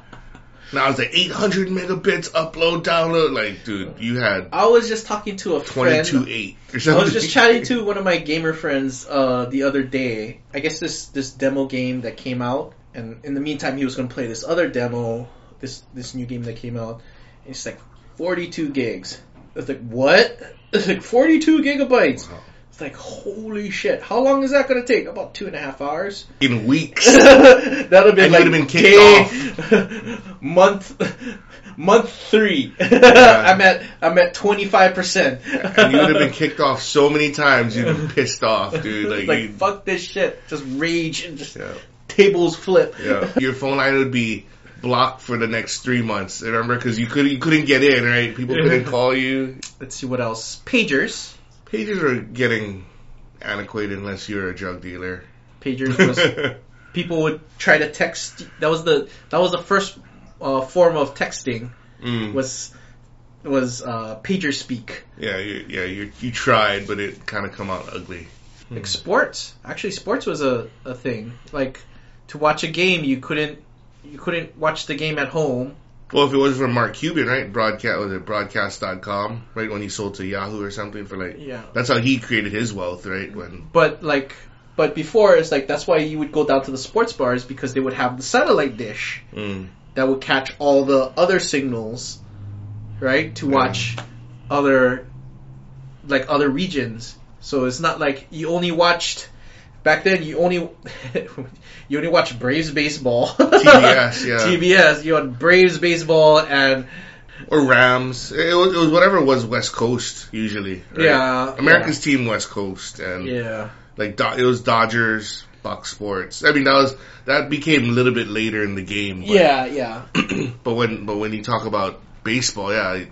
Now it's like 800 megabits upload download. Like, dude, you had
I was just talking to a friend.
22 8 or
I was just chatting to one of my gamer friends uh, the other day. I guess this this demo game that came out, and in the meantime, he was going to play this other demo, this this new game that came out. And it's like 42 gigs. It's like what? It's like 42 gigabytes.
Wow.
It's like holy shit. How long is that going to take? About two and a half hours.
In weeks.
That'll be
And
like
have been
day, month month three. I'm at I'm at 25 percent.
and you would have been kicked off so many times, you'd been pissed off, dude. Like,
like fuck this shit. Just rage and just
yeah,
tables flip.
yeah. Your phone line would be blocked for the next three months. Remember, because you couldn't you couldn't get in, right? People couldn't call you.
Let's see what else. Pagers.
Pagers are getting antiquated unless you're a drug dealer.
Pagers was people would try to text. That was the that was the first uh, form of texting.
Mm.
Was was uh, pager speak.
Yeah, you, yeah, you you tried, but it kind of come out ugly.
Like sports. Actually, sports was a, a thing. Like to watch a game, you couldn't you couldn't watch the game at home.
Well, if it was from Mark Cuban, right? Broadcast was it broadcast.com, right? When he sold to Yahoo or something for like
Yeah.
that's how he created his wealth, right? When
But like, but before it's like that's why you would go down to the sports bars because they would have the satellite dish
mm,
that would catch all the other signals, right? To
Yeah.
watch other, like other regions. So it's not like you only watched back then. You only you only watched Braves baseball.
TBS, yeah.
TBS. You had Braves baseball and
or Rams, it was, it was whatever it was West Coast usually. right?
yeah,
America's team West Coast, and
Yeah.
like it was Dodgers, Buck Sports. I mean that was that became a little bit later in the game. But,
Yeah, yeah.
but when but when you talk about baseball, yeah,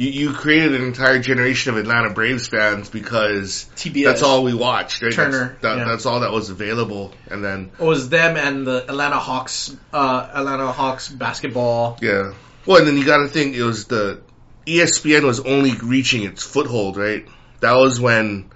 you, you created an entire generation of Atlanta Braves fans because
TBS.
that's all we watched. Right?
Turner,
That's, that,
yeah.
that's all that was available. And then
It was them and the Atlanta Hawks, uh, Atlanta Hawks basketball.
yeah, well, and then you got to think it was the ESPN was only reaching its foothold, right? That was when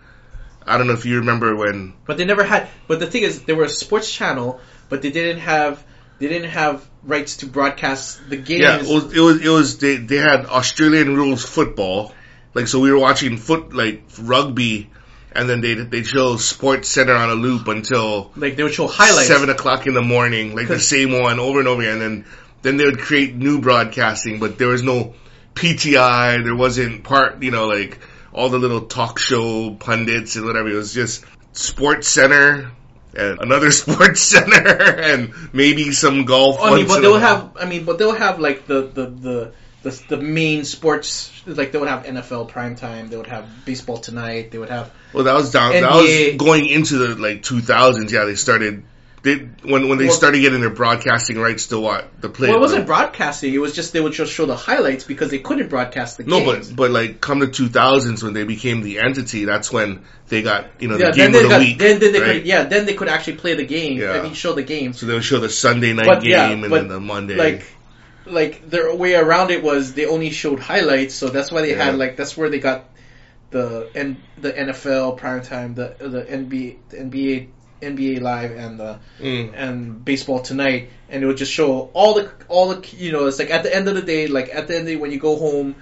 I don't know if you remember when
But they never had. But the thing is, they were a sports channel, but they didn't have. They didn't have rights to broadcast the games.
Yeah, it was, it was it was they they had Australian rules football, like so we were watching foot like rugby, and then they they show Sports Center on a loop until
like they would show highlights.
seven o'clock in the morning, like the same one over and over again. And then then they would create new broadcasting, but there was no PTI, there wasn't part, you know, like all the little talk show pundits and whatever. It was just Sports Center. And another sports center, and maybe some golf.
I mean, but they'll have. I mean, but they'll have like the the the. The, the main sports like they would have NFL primetime, they would have baseball tonight, they would have
Well, that was down. That was going into the like 2000s. Yeah, they started. They when when they
Well-
started getting their broadcasting rights to what the play.
well, it wasn't broadcasting. It was just they would just show the highlights because they couldn't broadcast the
no,
games.
No, but but like come to 2000s when they became the entity. That's when they got you know the game
then
of the
got,
week.
then, then they
right?
could yeah then they could actually play the game.
Yeah.
I mean, show the game.
So they would show the Sunday night
But,
game
yeah,
and then the Monday.
like like their way around it was they only showed highlights, so that's why they
Yeah.
had like that's where they got the N, the NFL primetime, the the NBA the NBA NBA live and the
Mm.
and baseball tonight, and it would just show all the all the you know it's like at the end of the day, like at the end of the day when you go home,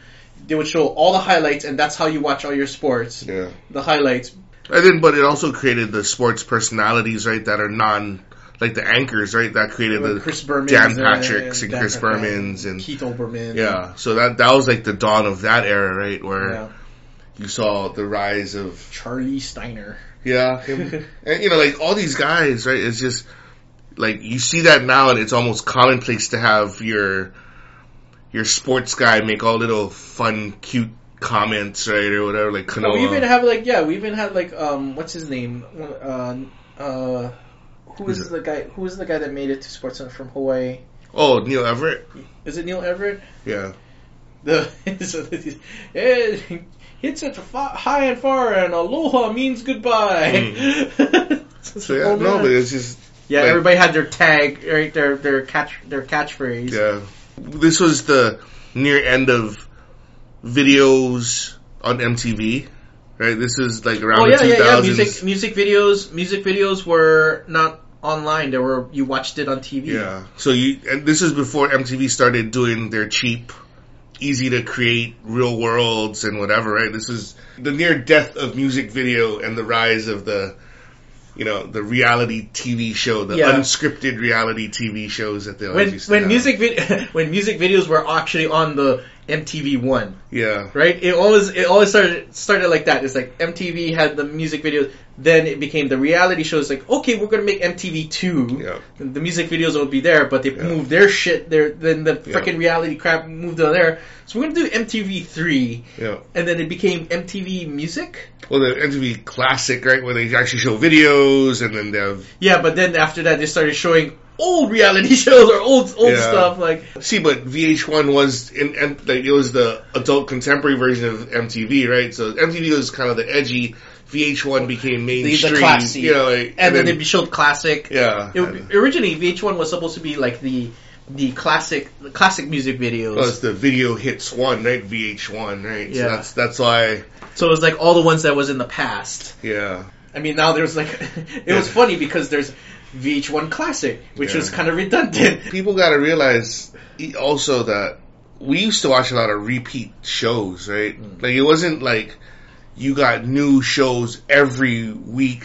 they would show all the highlights, and that's how you watch all your sports,
yeah.
the highlights.
And then, but it also created the sports personalities, right? That are non, like the anchors, right? That created the
Chris Berman,
Dan Patricks and
Dan
Chris
Patrick,
Bermans and
Keith Olbermann.
yeah. So that that was like the dawn of that era, right? Where
yeah.
You saw the rise of
Charlie Steiner.
Yeah, him. and you know, like all these guys, right? It's just like you see that now, and it's almost commonplace to have your your sports guy make all little fun, cute comments, right, or whatever. Like
No,
Kanoa.
we even have like yeah, we even had like um what's his name? Uh uh
Who's
is the guy who is the guy that made it to SportsCenter from Hawaii?
oh, Neil Everett.
Is it Neil Everett?
Yeah,
The it hits it fa- high and far and aloha means goodbye. Hmm.
so yeah, oh, no, but it's just
yeah,
like-
everybody had their tag, right? Their their catch their catchphrase.
yeah. This was the near end of videos on MTV, right? This is like around
Oh yeah, yeah,
2000s.
yeah. Music music videos music videos were not online. They were you watched it on TV.
Yeah. So you and this is before MTV started doing their cheap, easy to create real worlds and whatever, right? This is the near death of music video and the rise of the you know, the reality TV show, the
Yeah.
unscripted reality TV shows that they always
when
used to
when music vid- when music videos were actually on the MTV one,
Yeah.
right? It always it always started started like that. It's like MTV had the music videos, then it became the reality shows. Like okay, we're gonna make MTV two.
Yeah.
The music videos will be there, but they
Yeah.
moved their shit there. Then the
Yeah.
freaking reality crap moved to there. So we're gonna do MTV three,
Yeah.
and then it became MTV Music.
Well, the MTV Classic, right, where they actually show videos and then they have
Yeah, but then after that they started showing old reality shows or old old
Yeah.
stuff like
See, but VH1 was in, and like it was the adult contemporary version of MTV, right? So MTV was kind of the edgy. VH1 became mainstream.
the classy.
You know, like,
and, then, they showed classic.
yeah.
It, would- originally, VH1 was supposed to be like the the classic the classic music videos.
well, it's the video hits one, right? VH1, right? So
Yeah.
that's that's why.
so it was like all the ones that was in the past.
Yeah.
I mean, now there's like it was funny because there's VH1 Classic, which
Yeah.
was kind of redundant.
People got to realize also that we used to watch a lot of repeat shows, right?
Mm.
Like it wasn't like you got new shows every week,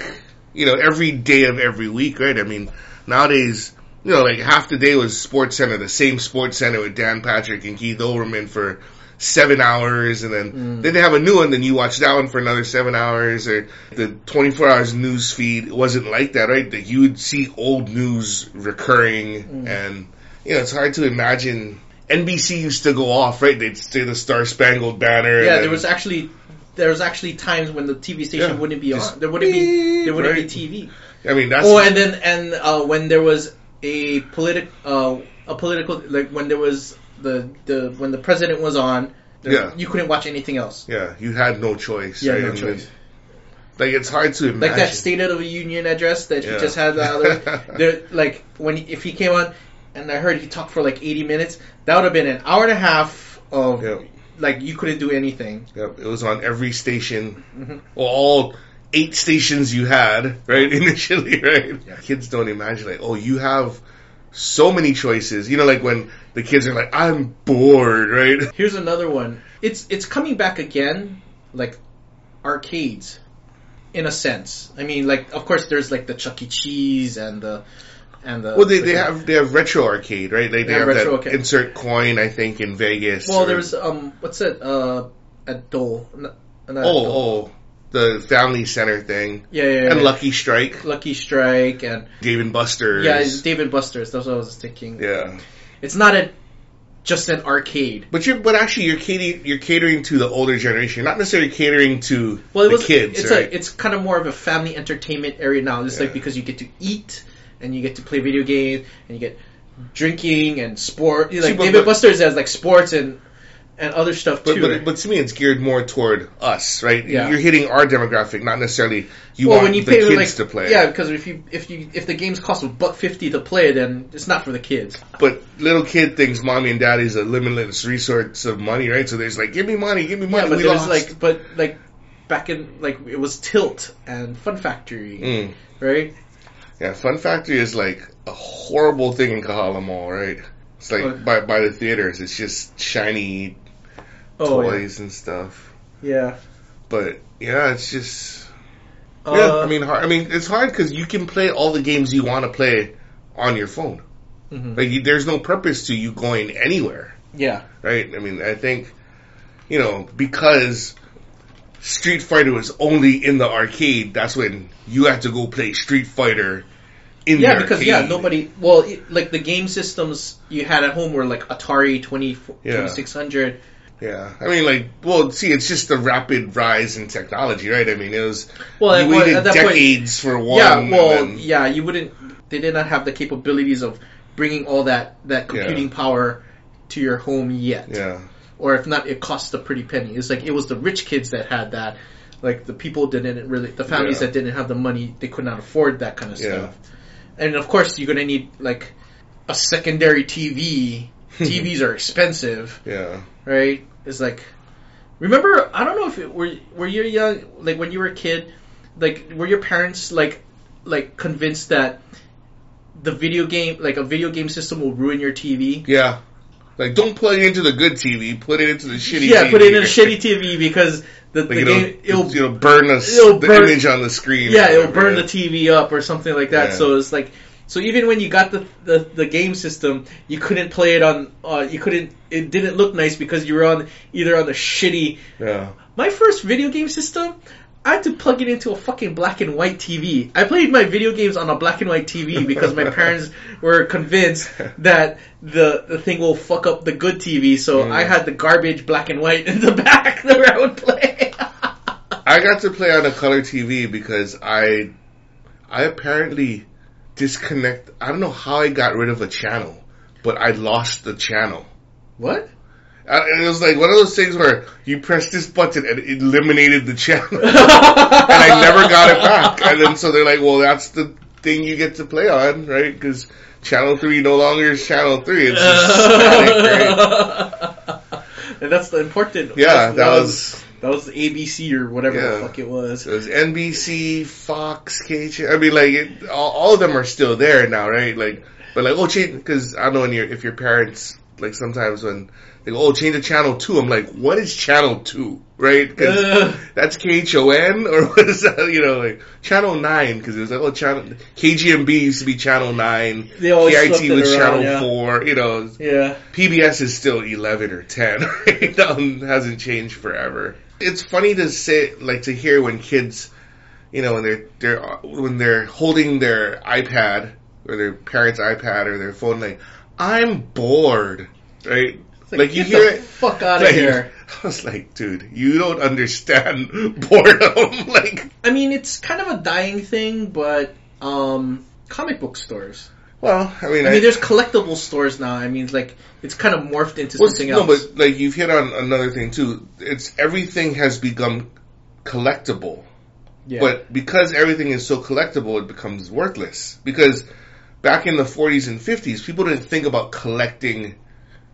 you know, every day of every week, right? I mean, nowadays, you know, like half the day was Sports Center, the same Sports Center with Dan Patrick and Keith Olbermann for seven hours, and then
Mm.
then they have a new one, then you watch that one for another seven hours, or the 24 hours news feed wasn't like that, right? That you would see old news recurring,
Mm.
and you know, it's hard to imagine. NBC used to go off, right? They'd say the Star Spangled Banner.
yeah, there was actually there was actually times when the TV station
Yeah,
wouldn't be on. There wouldn't be there wouldn't
right.
be TV.
I mean, that's
Oh, and then and uh, when there was a politic uh, a political like when there was the the when the president was on,
Yeah.
You couldn't watch anything else.
Yeah, you had no choice.
Yeah,
right?
no choice.
then- like it's hard to imagine.
Like that State of the Union address that he just had the other. like when he, if he came on, and I heard he talked for like eighty minutes, that would have been an hour and a half of
Yep.
like you couldn't do anything.
Yep, it was on every station,
Mhm.
well, all eight stations you had, right? Initially, right?
Yeah.
Kids don't imagine like, oh, you have so many choices. You know, like when the kids are like, I'm bored, right?
Here's another one. It's it's coming back again, like arcades, in a sense. I mean, like of course there's like the Chuck E. Cheese and the and the.
Well, they, they have they have retro arcade, right? Like they,
They have retro
that
arcade.
insert coin, I think, in Vegas.
Well,
or-
there's um what's it uh at Dole.
Oh
Dole.
oh the Family Center thing
yeah yeah, yeah.
and Lucky Strike,
Lucky Strike and
Dave and Buster's.
yeah David Buster's. That's what I was thinking.
yeah.
It's not a just an arcade.
But you're, but actually, you're catering, you're catering to the older generation, not necessarily catering to
Well, it
the
was
kids,
It's
right?
a it's kind of more of a family entertainment area now. It's like because you get to eat and you get to play video games and you get drinking and sport. Like
See, but-
David
but-
Buster's has like sports and and other stuff
but,
too.
but but to me, it's geared more toward us, right?
Yeah.
You're hitting our demographic, not necessarily you
well,
want
when you
the
pay
kids
like
to play.
yeah, because if you if you if the games cost a buck fifty to play, then it's not for the kids.
But little kid thinks mommy and daddy's a limitless resource of money, right? So there's like, give me money, give me money.
Yeah, but
we
there's
lost.
like but like back in like it was Tilt and Fun Factory,
Mm.
right?
Yeah, Fun Factory is like a horrible thing in Kahala Mall, right? It's like by by the theaters, it's just shiny
Oh yeah.
toys and stuff.
yeah.
But yeah, it's just
Uh,
yeah. I mean, hard, I mean, it's hard because you can play all the games you want to play on your phone.
mhm.
Like, you, there's no purpose to you going anywhere,
yeah.
right? I mean, I think you know because Street Fighter was only in the arcade. That's when you had to go play Street Fighter. In the Yeah,
because
arcade.
yeah, nobody. Well, it, like the game systems you had at home were like Atari 20,
Yeah.
2600.
Yeah, I mean, like, well, see, it's just the rapid rise in technology, right? I mean, it was
Well,
you waited
at that point-
decades for one.
yeah, well,
then-
yeah, you wouldn't. They did not have the capabilities of bringing all that that computing power to your home yet.
yeah,
Or if not, it cost a pretty penny. It's like it was the rich kids that had that. Like the people didn't really, the families
Yeah.
that didn't have the money, they could not afford that kind of
Yeah.
stuff. And of course, you're gonna need like a secondary TV. TVs are expensive.
yeah,
right? It's like, remember? I don't know if it, were were you young, like when you were a kid, like were your parents like like convinced that the video game, like a video game system, will ruin your TV?
yeah. Like, don't plug it into the good TV. Put it into the shitty.
yeah,
TV.
put it in a shitty TV because the,
Like
the
it'll,
game it'll
burn us
it'll
the
burn-
image on the screen.
yeah it'll burn the TV up or something like that.
Yeah.
So it's like. So even when you got the, the, the game system, you couldn't play it on. Uh, you couldn't. It didn't look nice because you were on either on the shitty
Yeah,
My first video game system, I had to plug it into a fucking black and white TV. I played my video games on a black and white TV because my parents were convinced that the the thing will fuck up the good TV. So
Mm.
I had the garbage black and white in the back where I would play.
I got to play on a color TV because I, I apparently disconnect. I don't know how I got rid of a channel, but I lost the channel.
what?
Uh, And it was like one of those things where you press this button and it eliminated the channel, and I never got it back. And then so they're like, "Well, that's the thing you get to play on, right? Because channel three no longer is channel three. It's just static, right?
and that's the important.
Yeah, that was
that was ABC or whatever
Yeah.
the fuck it was.
it was NBC, Fox, KH. I mean, like it, all, all of them are still there now, right? Like, but like, oh, change because I don't know when your if your parents like sometimes when they go, oh, change the channel two. I'm like, what is channel two, right? Because
Ugh.
that's KHON or what is that? You know, like channel nine because it was like oh channel KGMB used to be channel nine,
They always
PIT
swept it
was
around,
channel
yeah.
four. You know,
yeah.
PBS is still eleven or ten. Right? That one hasn't changed forever. It's funny to say, like to hear when kids, you know, when they're they're when they're holding their iPad or their parents' iPad or their phone, like I'm bored, right?
It's
Like, you
get
hear
the
it.
fuck out of
like,
here.
I was like, dude, you don't understand boredom. like,
I mean, it's kind of a dying thing, but um, comic book stores.
Well, I mean,
I mean, there's collectible stores now. I mean, like it's kind of morphed into
well,
something
no,
else.
but like you've hit on another thing too. It's everything has become collectible.
yeah.
But because everything is so collectible, it becomes worthless. Because back in the 40s and 50s, people didn't think about collecting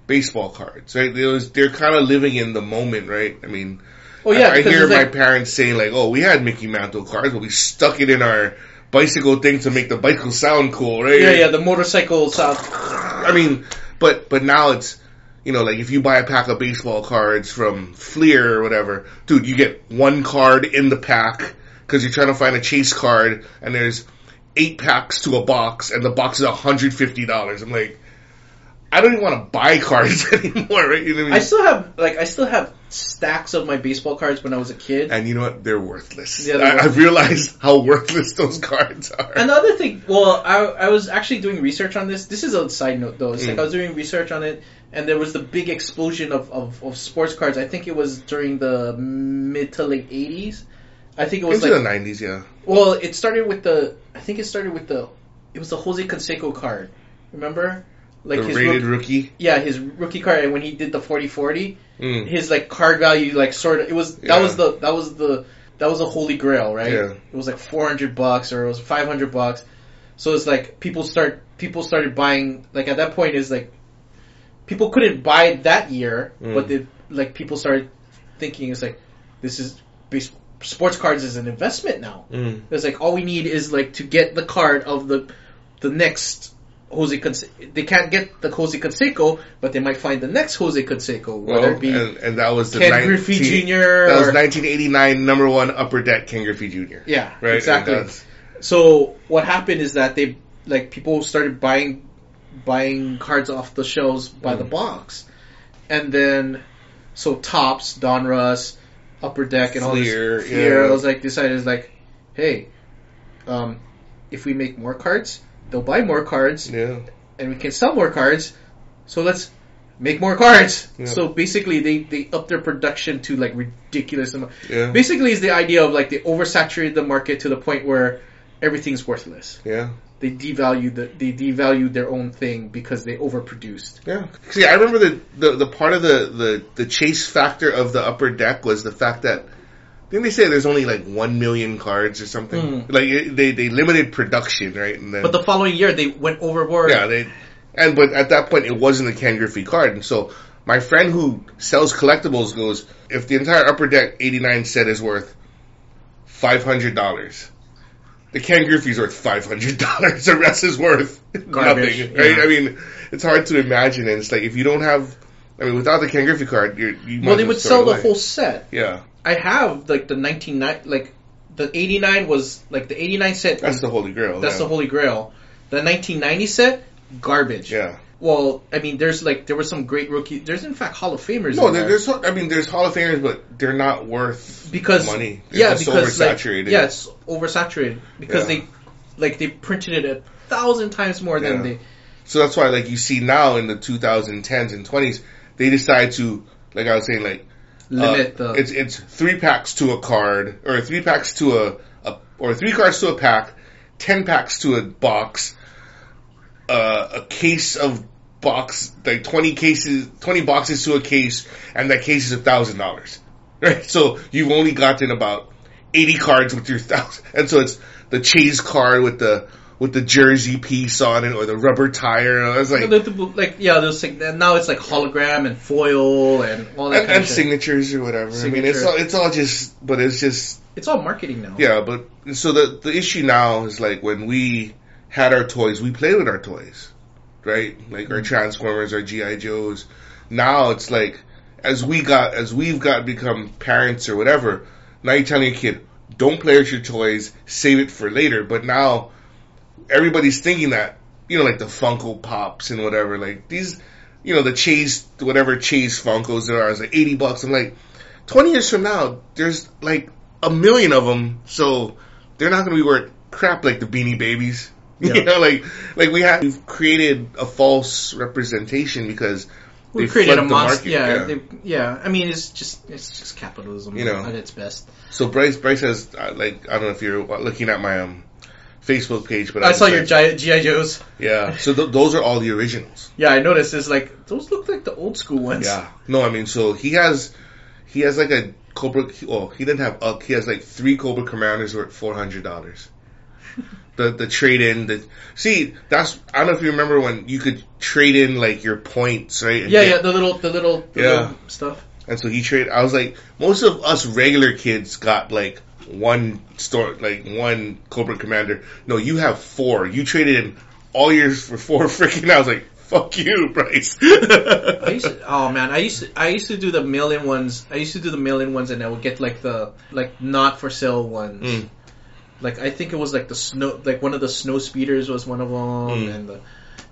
baseball cards, right? It was, they're kind of living in the moment, right? I mean,
oh yeah,
I, I hear my
like,
parents saying like, "Oh, we had Mickey Mantle cards, but we stuck it in our bicycle thing to make the bicycle sound cool, right?"
yeah, yeah, the motorcycle sound.
I mean, but but now it's you know like if you buy a pack of baseball cards from Fleer or whatever, dude, you get one card in the pack because you're trying to find a chase card, and there's eight packs to a box, and the box is hundred fifty dollars. I'm like, I don't even want to buy cards anymore, right? You know what I mean?
I still have like I still have stacks of my baseball cards when I was a kid.
and you know what? They're worthless.
Yeah, they're
I, I realized how worthless those cards are.
And the other thing, well, I, I was actually doing research on this. This is a side note, though. It's like
Mm.
I was doing research on it, and there was the big explosion of, of, of sports cards. I think it was during the mid to late '80s. I think it was
Into
like,
the '90s, yeah.
well, it started with the. I think it started with the. It was the Jose Canseco card. Remember, like
the
his
rated
rook-
rookie.
yeah, his rookie card. And when he did the 40-40,
Mm.
his like card value like sort of it was that
Yeah.
was the that was the that was a holy grail right
Yeah.
it was like 400 bucks or it was 500 bucks so it's like people start people started buying like at that point is like people couldn't buy it that year
Mm.
but they like people started thinking it's like this is base, sports cards is an investment now
Mm.
it's like all we need is like to get the card of the the next Jose they can't get the Jose Canseco, but they might find the next Jose Canseco, whether
Well,
it be
and, and that was the
Ken
19
Griffey Jr.
That was 1989 number one upper deck Ken Griffey Jr.
yeah,
Right,
exactly. So what happened is that they like people started buying buying cards off the shelves by
Mm.
the box, and then so Topps Don Russ, Upper Deck, and all
Fleer,
this. Fleer,
yeah.
I was like decided like, hey, um, if we make more cards, they'll buy more cards,
Yeah.
and we can sell more cards. So let's make more cards.
Yeah.
So basically, they they up their production to like ridiculous amount.
Yeah.
Basically, is the idea of like they oversaturated the market to the point where everything's worthless.
Yeah.
They devalued the they devalued their own thing because they overproduced.
Yeah. See, I remember the, the, the part of the, the, the chase factor of the upper deck was the fact that didn't they say there's only like one million cards or something?
Mm.
Like they they limited production, right? And then
But the following year, they went overboard.
yeah, they and but at that point it wasn't a Ken Griffey card, and so my friend who sells collectibles goes, if the entire upper deck '89 set is worth five hundred dollars. The Ken Griffey's worth five hundred dollars. The rest is worth
Garbage,
nothing, right?
yeah.
I mean, it's hard to imagine, and it's like if you don't have, I mean, without the Ken Griffey card, you're, you might
Well, they would sell the whole set.
Yeah,
I have like the 1990 like the 89 was like the 89 set.
that's the holy grail.
that's
yeah.
the holy grail. The 1990 set, garbage.
Yeah.
Well, I mean, there's like there were some great rookie. There's in fact Hall of Famers.
No,
in
there,
there.
there's I mean, there's Hall of Famers, but they're not worth
because
money.
Yeah, because like,
oversaturated.
yeah, it's oversaturated because
Yeah.
they like they printed it a thousand times more than they.
So that's why, like, you see now in the 2010s and 20s, they decide to, like I was saying, like,
Limit
uh,
the
it's it's three packs to a card, or three packs to a, a or three cards to a pack, ten packs to a box, uh, a case of box, like 20 cases, 20 boxes to a case, and that case is a thousand dollars. Right? So you've only gotten about 80 cards with your thousand, and so it's the chase card with the, with the jersey piece on it, or the rubber tire, I was like,
like yeah, there's like now it's like hologram and foil and all that
and,
kind
and signatures or whatever. I mean, it's all, it's all just, but it's just,
It's all marketing now.
yeah, but, so the, the issue now is like when we had our toys, we played with our toys, right? Like our mm-hmm. Transformers, our G.I. Joes. Now it's like, as we got, as we've got become parents or whatever, now you're telling your kid, don't play with your toys, save it for later. But now, everybody's thinking that, you know, like the Funko Pops and whatever, like these, you know, the Chase, whatever Chase Funkos there are, is like 80 bucks. I'm like, 20 years from now, there's like a million of them, so they're not going to be worth crap like the Beanie Babies.
Yeah.
You know, like, like we have, we've created a false representation because
we created a monster.
market,
Yeah,
yeah.
they, yeah. I mean, it's just it's just capitalism,
You know.
at its best.
So Bryce, Bryce has uh, like I don't know if you're looking at my um Facebook page, but
I saw your
decided-
GI Joes.
yeah. So th- those are all the originals.
Yeah, I noticed. It's like those look like the old school ones.
Yeah. No, I mean, so he has he has like a Cobra. Oh, he didn't have Uck. He has like three Cobra Commanders worth four hundred dollars. The the trade in the see that's I don't know if you remember when you could trade in like your points right and
yeah,
get-
yeah. The little, the little, the
Yeah.
little stuff.
and so he traded I was like most of us regular kids got like one store like one Cobra Commander no you have four you traded in all yours for four freaking I was like fuck you Bryce
I used to, oh man, I used to, I used to do the mail-in ones. I used to do the mail-in ones, and I would get like the like not for sale ones.
Mm.
Like I think it was like the snow, like one of the snow speeders was one of them,
Mm.
and the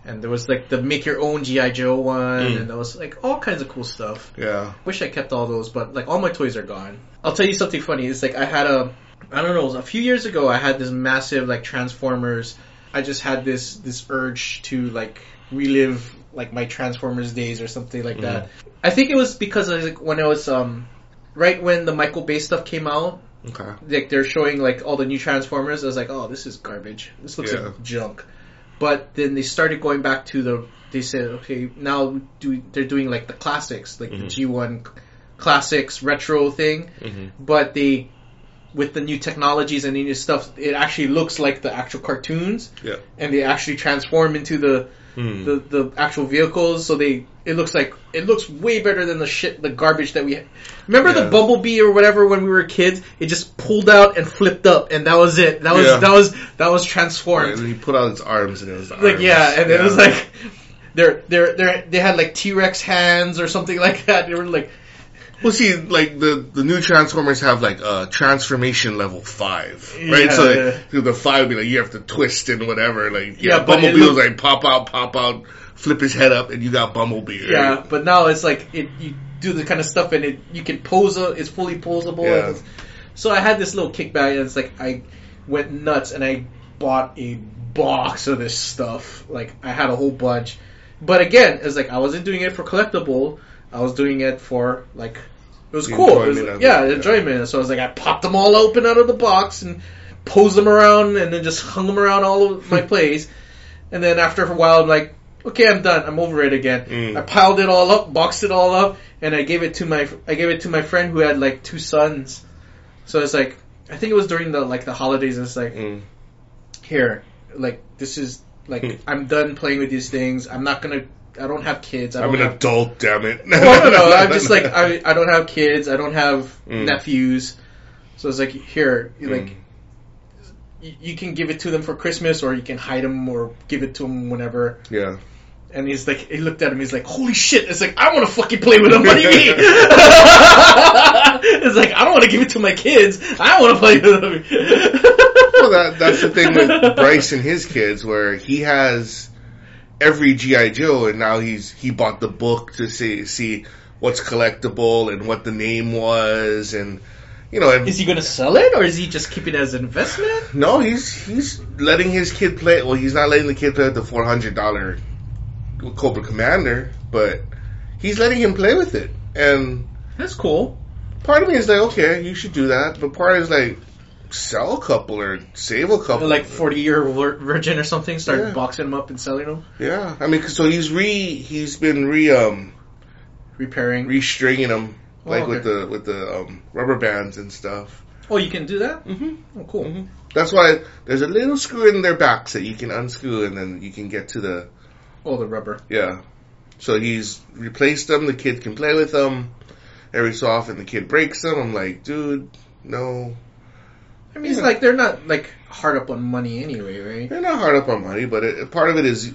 and there was like the make your own GI Joe one,
Mm.
and there was like all kinds of cool stuff.
yeah
Wish I kept all those, but like all my toys are gone. I'll tell you something funny. It's like I had a, I don't know, a few years ago. I had this massive like Transformers. I just had this this urge to like relive like my Transformers days or something like that. I think it was because like when it was um right when the Michael Bay stuff came out.
okay
Like they're showing like all the new Transformers. I was like, oh, this is garbage. This looks
Yeah.
like junk. But then they started going back to the. They said, okay, now do they're doing like the classics, like the
Mhm.
G1 classics retro thing.
hmm
But they, with the new technologies and the new stuff, it actually looks like the actual cartoons,
yeah
and they actually transform into the
Hmm.
the, the actual vehicles. So they it looks like it looks way better than the shit the garbage that we. Remember the Bumblebee or whatever when we were kids? It just pulled out and flipped up, and that was it. That was
Yeah.
that was that was
Right,
transformed.
and he put out his arms and it was the
Like
arms.
yeah, and it was like they're they're they're, they had like T Rex hands or something like that. They were like
Well, see, like the the new Transformers have like uh transformation level five, right?
Yeah,
so like,
yeah.
the five be like you have to twist and whatever. Like
Yeah,
yeah, Bumblebee was like pop out, pop out, flip his head up, and you got Bumblebee. Right?
Yeah, but now it's like it, you do the kind of stuff and it you can pose. a- It's fully posable.
Yeah.
So I had this little kickback, and it's like I went nuts and I bought a box of this stuff. Like I had a whole bunch, but again, it's like I wasn't doing it for collectible. I was doing it for like it was
The
cool. It was,
enjoyment of
yeah,
it,
the
yeah.
enjoyment. So I was like, I popped them all open out of the box and posed them around, and then just hung them around all over my place. And then after a while, I'm like, okay, I'm done. I'm over it again.
Mm.
I piled it all up, boxed it all up, and I gave it to my I gave it to my friend who had like two sons. So it's like I think it was during the like the holidays. It's like
Mm.
here, like this is like
Hmm.
I'm done playing with these things. I'm not gonna. I don't have kids. I
I'm an
have.
adult, damn it.
no, no, no. I'm just like I. I don't have kids. I don't have
Mm.
nephews. So it's like here, you like
Mm.
you, you can give it to them for Christmas, or you can hide them, or give it to them whenever.
yeah.
And he's like, he looked at him. He's like, "Holy shit!" It's like I want to fucking play with them. What do you mean? it's like I don't want to give it to my kids. I want to play with them.
Well, that that's the thing with Bryce and his kids, where he has every GI Joe, and now he's he bought the book to see see what's collectible and what the name was, and you know, and
Is he gonna sell it, or is he just keeping it as an investment?
No, he's he's letting his kid play. Well, he's not letting the kid play with the four hundred dollar Cobra Commander, but he's letting him play with it. And
That's cool.
part of me is like, okay, you should do that. But part is like, sell a couple or save a couple.
Like forty year virgin or something. Start
Yeah.
boxing them up and selling them,
yeah. I mean, 'cause- so he's re he's been re um
repairing.
restringing them like
Oh,
with the with the um, rubber bands and stuff.
oh, you can do that.
Mm-hmm.
Oh, cool.
Mhm. That's why there's a little screw in their backs that you can unscrew and then you can get to the
Oh, the rubber.
Yeah. So he's replaced them. The kid can play with them. Every so often, the kid breaks them. I'm like, dude, no.
I mean, it's like they're not like hard up on money anyway, right?
They're not hard up on money, but it, part of it is,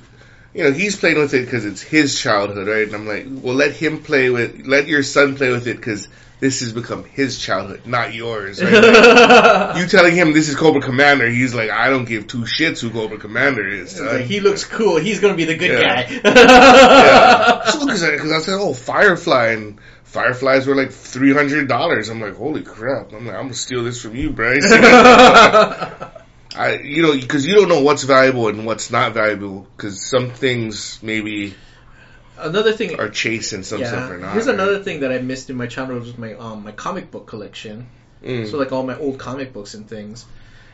you know, he's playing with it because it's his childhood, right? And I'm like, well, let him play with, let your son play with it because this has become his childhood, not yours, right? Like, you telling him this is Cobra Commander, he's like, I don't give two shits who Cobra Commander is.
Like, he looks cool. He's gonna be the good
Yeah.
guy.
yeah. So because I, 'cause I said, oh, Firefly, and Fireflies were like three hundred dollars. I'm like, holy crap! I'm like, I'm gonna steal this from you, Bryce. I, you know, because you don't know what's valuable and what's not valuable. Because some things maybe
another thing.
are chased and some stuff are not.
Here's
right?
another thing that I missed in my childhood was my um my comic book collection.
Mm.
So like all my old comic books and things.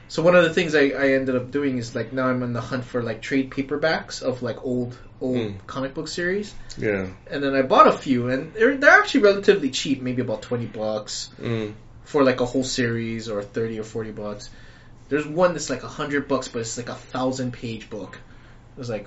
So one of the things I, I ended up doing is like now I'm on the hunt for like trade paperbacks of like old old
Mm.
comic book series,
Yeah.
and then I bought a few, and they're they're actually relatively cheap, maybe about twenty bucks
Mm.
for like a whole series, or thirty or forty bucks. There's one that's like a hundred bucks, but it's like a thousand page book. It was like,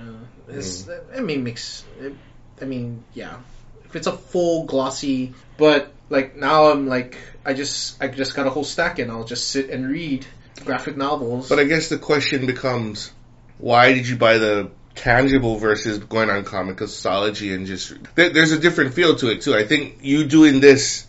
uh, it's, I mean, mix. It, I mean, yeah, if it's a full glossy, but like now I'm like, I just I just got a whole stack, and I'll just sit and read graphic novels.
But I guess the question becomes, why did you buy the tangible versus going on comiXology and just there, there's a different feel to it too. I think you doing this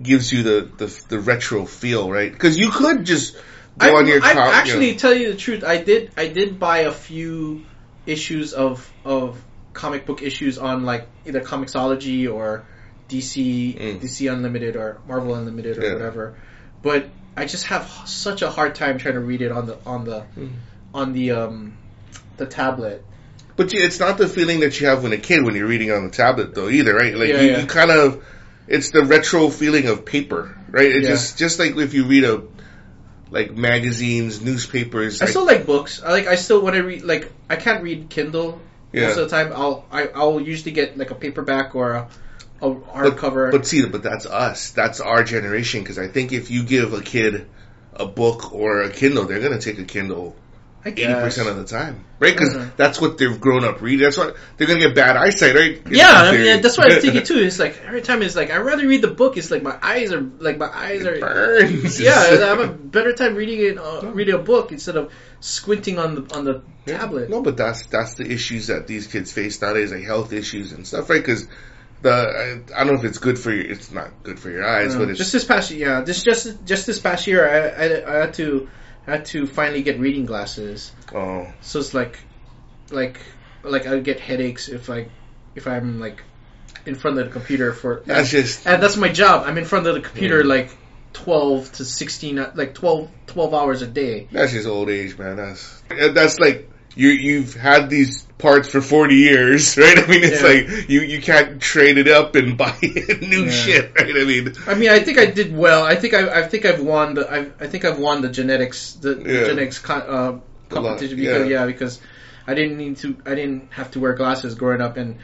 gives you the the, the retro feel, right? Because you could just go
I,
on your
I
com- you
actually
know.
tell you the truth. I did I did buy a few issues of of comic book issues on like either comiXology or DC
Mm.
DC Unlimited or Marvel Unlimited or
Yeah.
whatever. But I just have such a hard time trying to read it on the on the
Mm.
on the um the tablet.
But you, it's not the feeling that you have when a kid when you're reading on the tablet though either, right? Like
Yeah,
you,
yeah.
you kind of it's the retro feeling of paper, right? It just just like if you read a like magazines, newspapers.
I
like-
still like books. I like I still when I read like I can't read Kindle
yeah.
most of the time. I'll I, I'll usually get like a paperback or a, a hardcover.
But see, but that's us. That's our generation. Because I think if you give a kid a book or a Kindle, they're gonna take a Kindle
I
eighty percent of the time, right? Because
Mhm.
that's what they've grown up reading. That's what they're gonna get bad eyesight, right?
Yeah, I mean, that's what I'm thinking too. It's like every time it's like I'd rather read the book. It's like my eyes are like my eyes are.
burns.
Yeah, I have a better time reading it, uh, reading a book instead of squinting on the on the
Yeah.
tablet.
No, but that's that's the issues that these kids face nowadays, like health issues and stuff, right? Because the I, I don't know if it's good for your, it's not good for your eyes,
Uh,
but it's
just this past yeah, this just just this past year, I, I, I had to I had to finally get reading glasses.
oh
So it's like like like I would get headaches if I if I'm like in front of the computer for
that's just
and that's my job. I'm in front of the computer
Mm.
like 12 to 16 uh, like 12 12 hours a day.
That's just old age, man. That's that's like you you've had these parts for forty years, right? I mean, it's
Yeah.
like you you can't trade it up and buy new
Yeah.
shit, right? I mean,
I mean, I think I did well. I think I, I think I've won the I, I think I've won the genetics the, the genetics con, uh, competition because
yeah.
yeah. because I didn't need to I didn't have to wear glasses growing up and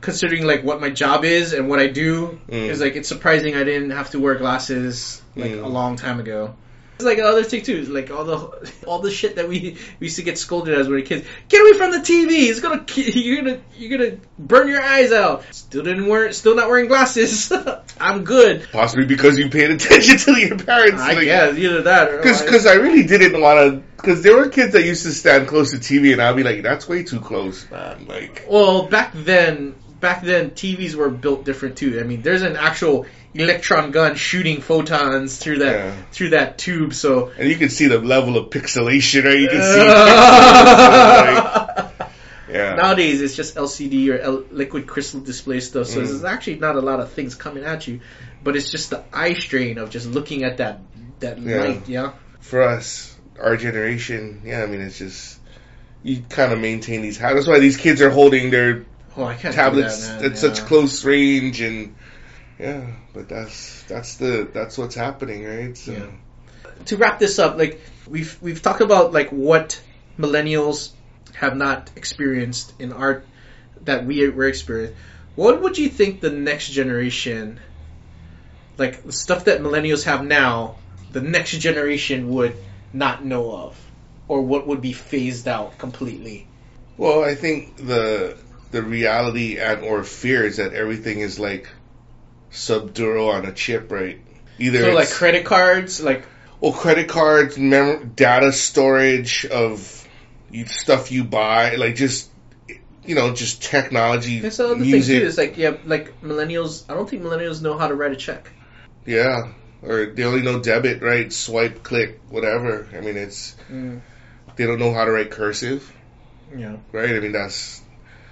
considering like what my job is and what I do
Mm.
is like it's surprising I didn't have to wear glasses like
Mm.
a long time ago. It's like another thing too, is like all the all the shit that we we used to get scolded as when we were kids. Get away from the TV! It's gonna you're gonna you're gonna burn your eyes out. Still didn't wear still not wearing glasses. I'm good.
possibly because you paid attention to your parents.
I
like,
guess either that
Because
I-
cause I really didn't want to. Because there were kids that used to stand close to TV, and I'd be like, "That's way too close, man." Like,
well back then back then TVs were built different too. I mean, there's an actual electron gun shooting photons through that
Yeah.
through that tube. So
and you can see the level of pixelation, right? You can see. yeah.
Nowadays, it's just LCD or L- liquid crystal display stuff, so
Mm.
there's actually not a lot of things coming at you, but it's just the eye strain of just looking at that that
Yeah.
light. Yeah,
for us, our generation, yeah, I mean, it's just you kind of maintain these habits. That's why these kids are holding their
oh,
tablets
that,
at such close range, and yeah, but that's that's the that's what's happening, right? So,
Yeah. To wrap this up, like we've we've talked about like what millennials have not experienced in art that we were experiencing. What would you think the next generation, like the stuff that millennials have now, the next generation would not know of, or what would be phased out completely?
Well, I think the the reality and or fear is that everything is like subduro on a chip, right? Either
So like credit cards, like
well, credit cards, mem- data storage of stuff you buy, like just you know, just technology,
that's the other thing too. Is like yeah, like millennials. I don't think millennials know how to write a check.
yeah, or they only know debit, right? Swipe, click, whatever. I mean, it's
Mm,
they don't know how to write cursive,
yeah.
right? I mean, that's.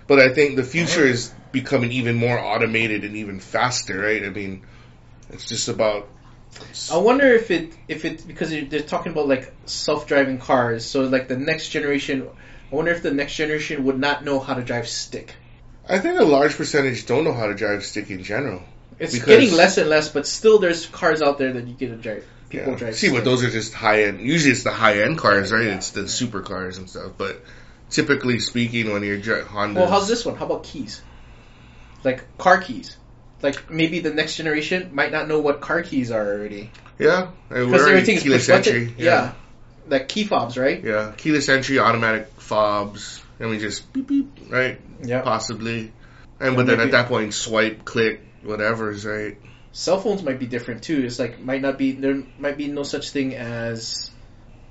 But I think the future is becoming even more automated and even faster, right? I mean, it's just about.
I wonder if it if it because they're talking about like self driving cars. So like the next generation, I wonder if the next generation would not know how to drive stick.
I think a large percentage don't know how to drive stick in general.
It's
Because-
getting less and less, but still there's cars out there that you get to drive. people
Yeah.
drive.
See, but those are just high end. Usually, it's the high end cars, right?
Yeah.
It's the supercars and stuff. But typically speaking, when you're dri- Honda,
Well, how's this one? How about keys? Like car keys. Like maybe the next generation might not know what car keys are already
Yeah,
because everything is
keyless entry.
Yeah. like key fobs, right?
yeah, keyless entry, automatic fobs, and we just beep beep, right?
Yeah.
Possibly, and
Yeah,
but then
maybe-
at that point, swipe, click, whatever's right.
Cell phones might be different too. It's like might not be there might be no such thing as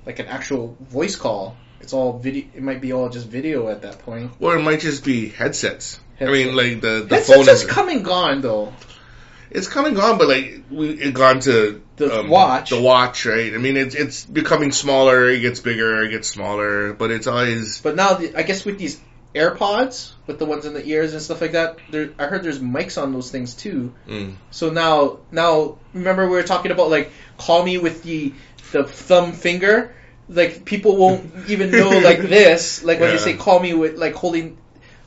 like an actual voice call. It's all video. It might be all just video at that point.
Or it might just be headsets. I mean, like the the phone
is
is
come and gone though.
it's coming on, but like we it gone to
The
um,
watch.
the watch, right? I mean, it's it's becoming smaller. It gets bigger. It gets smaller, but it's always
But now, the, I guess with these AirPods, with the ones in the ears and stuff like that, there, I heard there's mics on those things too.
mm,
So now, now remember we were talking about like call me with the the thumb finger. Like people won't even know like this. Like when you say call me with like holding,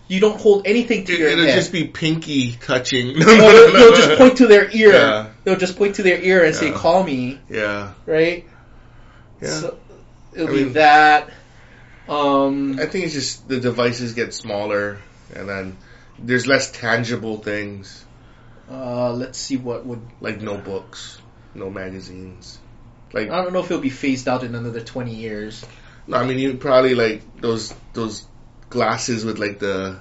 you don't hold anything to
it,
your
it'll
head.
just be pinky touching.
No, they'll, they'll just point to their ear.
Yeah.
They'll just point to their ear and say call me,
Yeah,
right?
yeah.
So it'll
I
be
mean-
that. Um,
I think it's just the devices get smaller, and then there's less tangible things
uh, let's see what would
like no books, no magazines. Like
I don't know if it'll be phased out in another 20 years.
no, I mean you probably like those those glasses with like the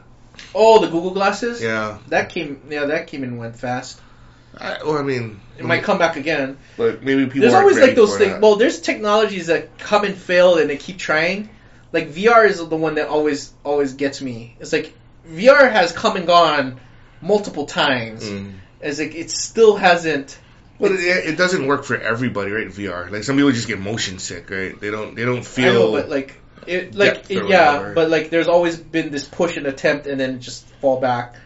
Oh, the Google glasses?
yeah.
That came yeah, that came and went fast.
I, well, I mean,
It might come back again.
but maybe people.
There's always like those things.
that.
Well, there's technologies that come and fail and they keep trying. Like VR is the one that always always gets me. It's like VR has come and gone multiple times.
Mm.
As like it still hasn't
But it, it doesn't work for everybody, right? VR. Like some people just get motion sick, right? They don't. They don't feel.
I know, but like it, like
depth
it,
or
yeah,
whatever.
but like there's always been this push and attempt, and then just fall back,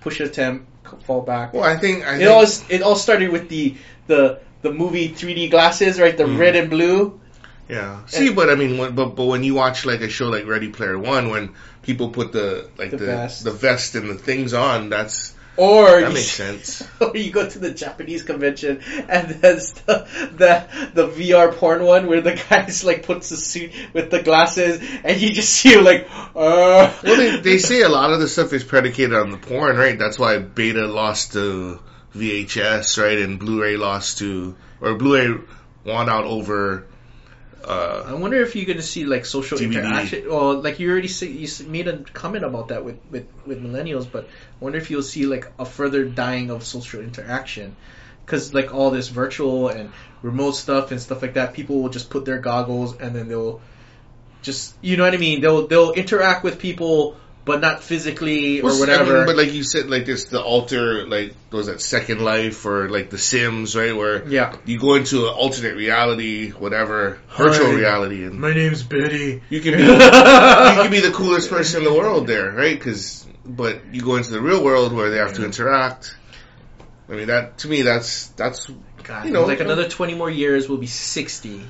push and attempt, fall back.
well, I think. I
it
think
all it all started with the the the movie 3D glasses, right? The
Mm.
red and blue.
Yeah. See, but I mean, when, but but when you watch like a show like Ready Player One, when people put the like
The
the
vest.
the vest and the things on, that's
Or
that
you,
makes sense.
or you go to the Japanese convention and there's the, the the VR porn one where the guy's like puts the suit with the glasses and you just see him like, uh.
Well, they they say a lot of the stuff is predicated on the porn, right? That's why Beta lost to VHS, right, and Blu-ray lost to or Blu-ray won out over.
I
Uh,
wonder if you're going to see like social
DVD.
interaction. Well, like you already say, you made a comment about that with, with, with millennials, but I wonder if you'll see like a further dying of social interaction, because like all this virtual and remote stuff and stuff like that, people will just put their goggles and then they'll just you know what I mean. They'll they'll interact with people, but not physically or
well, I
whatever.
mean, but like you said, like this the alter, like was that Second Life or like The Sims, right? Where
yeah.
you go into an alternate reality, whatever, virtual
Hi.
reality, and
My name's Betty.
you can be you can be the coolest person in the world there, right? Because but you go into the real world where they have to interact. I mean that to me that's that's
God,
You know,
like another twenty more years, we'll be sixty.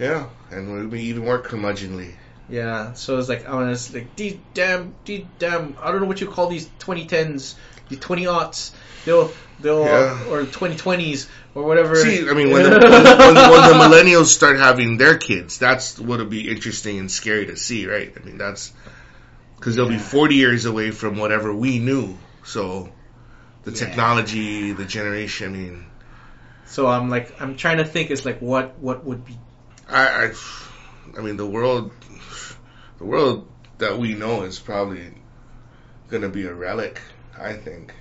yeah, and it'll be even more curmudgeonly.
Yeah, so it's like I was like these damn, these damn. I don't know what you call these 2010s, these 20 aughts. They'll they'll
Yeah.
or 2020s or whatever.
See, I mean, when the, when, when, when the millennials start having their kids, that's what'll be interesting and scary to see, right? I mean, that's because they'll be 40 years away from whatever we knew. So the
Yeah.
technology, the generation, I mean,
so I'm like I'm trying to think. It's like what what would be
I, I, I mean, the world, the world that we know is probably gonna be a relic. I think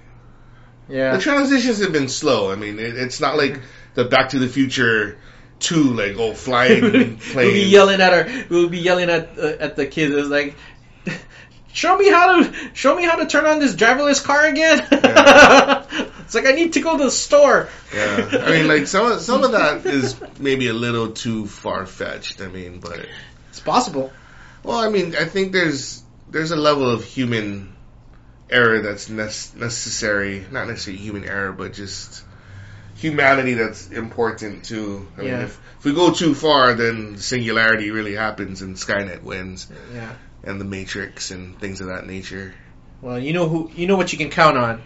yeah.
the transitions have been slow. I mean, it, it's not like the Back to the Future two, like oh, flying planes.
we'll be yelling at our we'll be yelling at uh, at the kids. It's like. Show me how to show me how to turn on this driverless car again. it's like I need to go to the store.
Yeah, I mean, like some some of that is maybe a little too far fetched. I mean, but
It's possible.
Well, I mean, I think there's there's a level of human error that's nes- necessary, not necessarily human error, but just humanity that's important too. I mean,
Yeah.
if, if we go too far, then singularity really happens and Skynet wins,
Yeah.
and the Matrix and things of that nature.
Well, you know who you know what you can count on.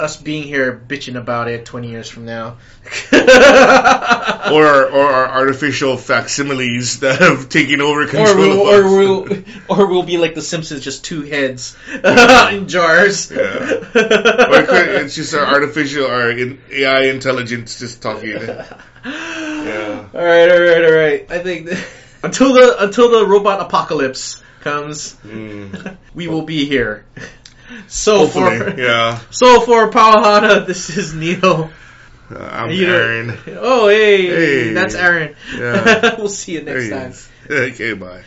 Us being here bitching about it 20 years from now.
or or our artificial facsimiles that have taken over
or
control
we'll,
of
or we'll, or we'll be like the Simpsons, just two heads in jars.
Yeah. Or it's just our artificial, our AI intelligence just talking. Yeah.
All right, all right, all right. I think that until the until the robot apocalypse comes,
Mm.
we will be here. So
Hopefully,
for
yeah.
so for Pawahana, this is Neil.
Uh, I'm
You
Aaron.
Oh, hey,
Hey.
that's Aaron.
Yeah.
we'll see you next
he
time.
Okay, bye.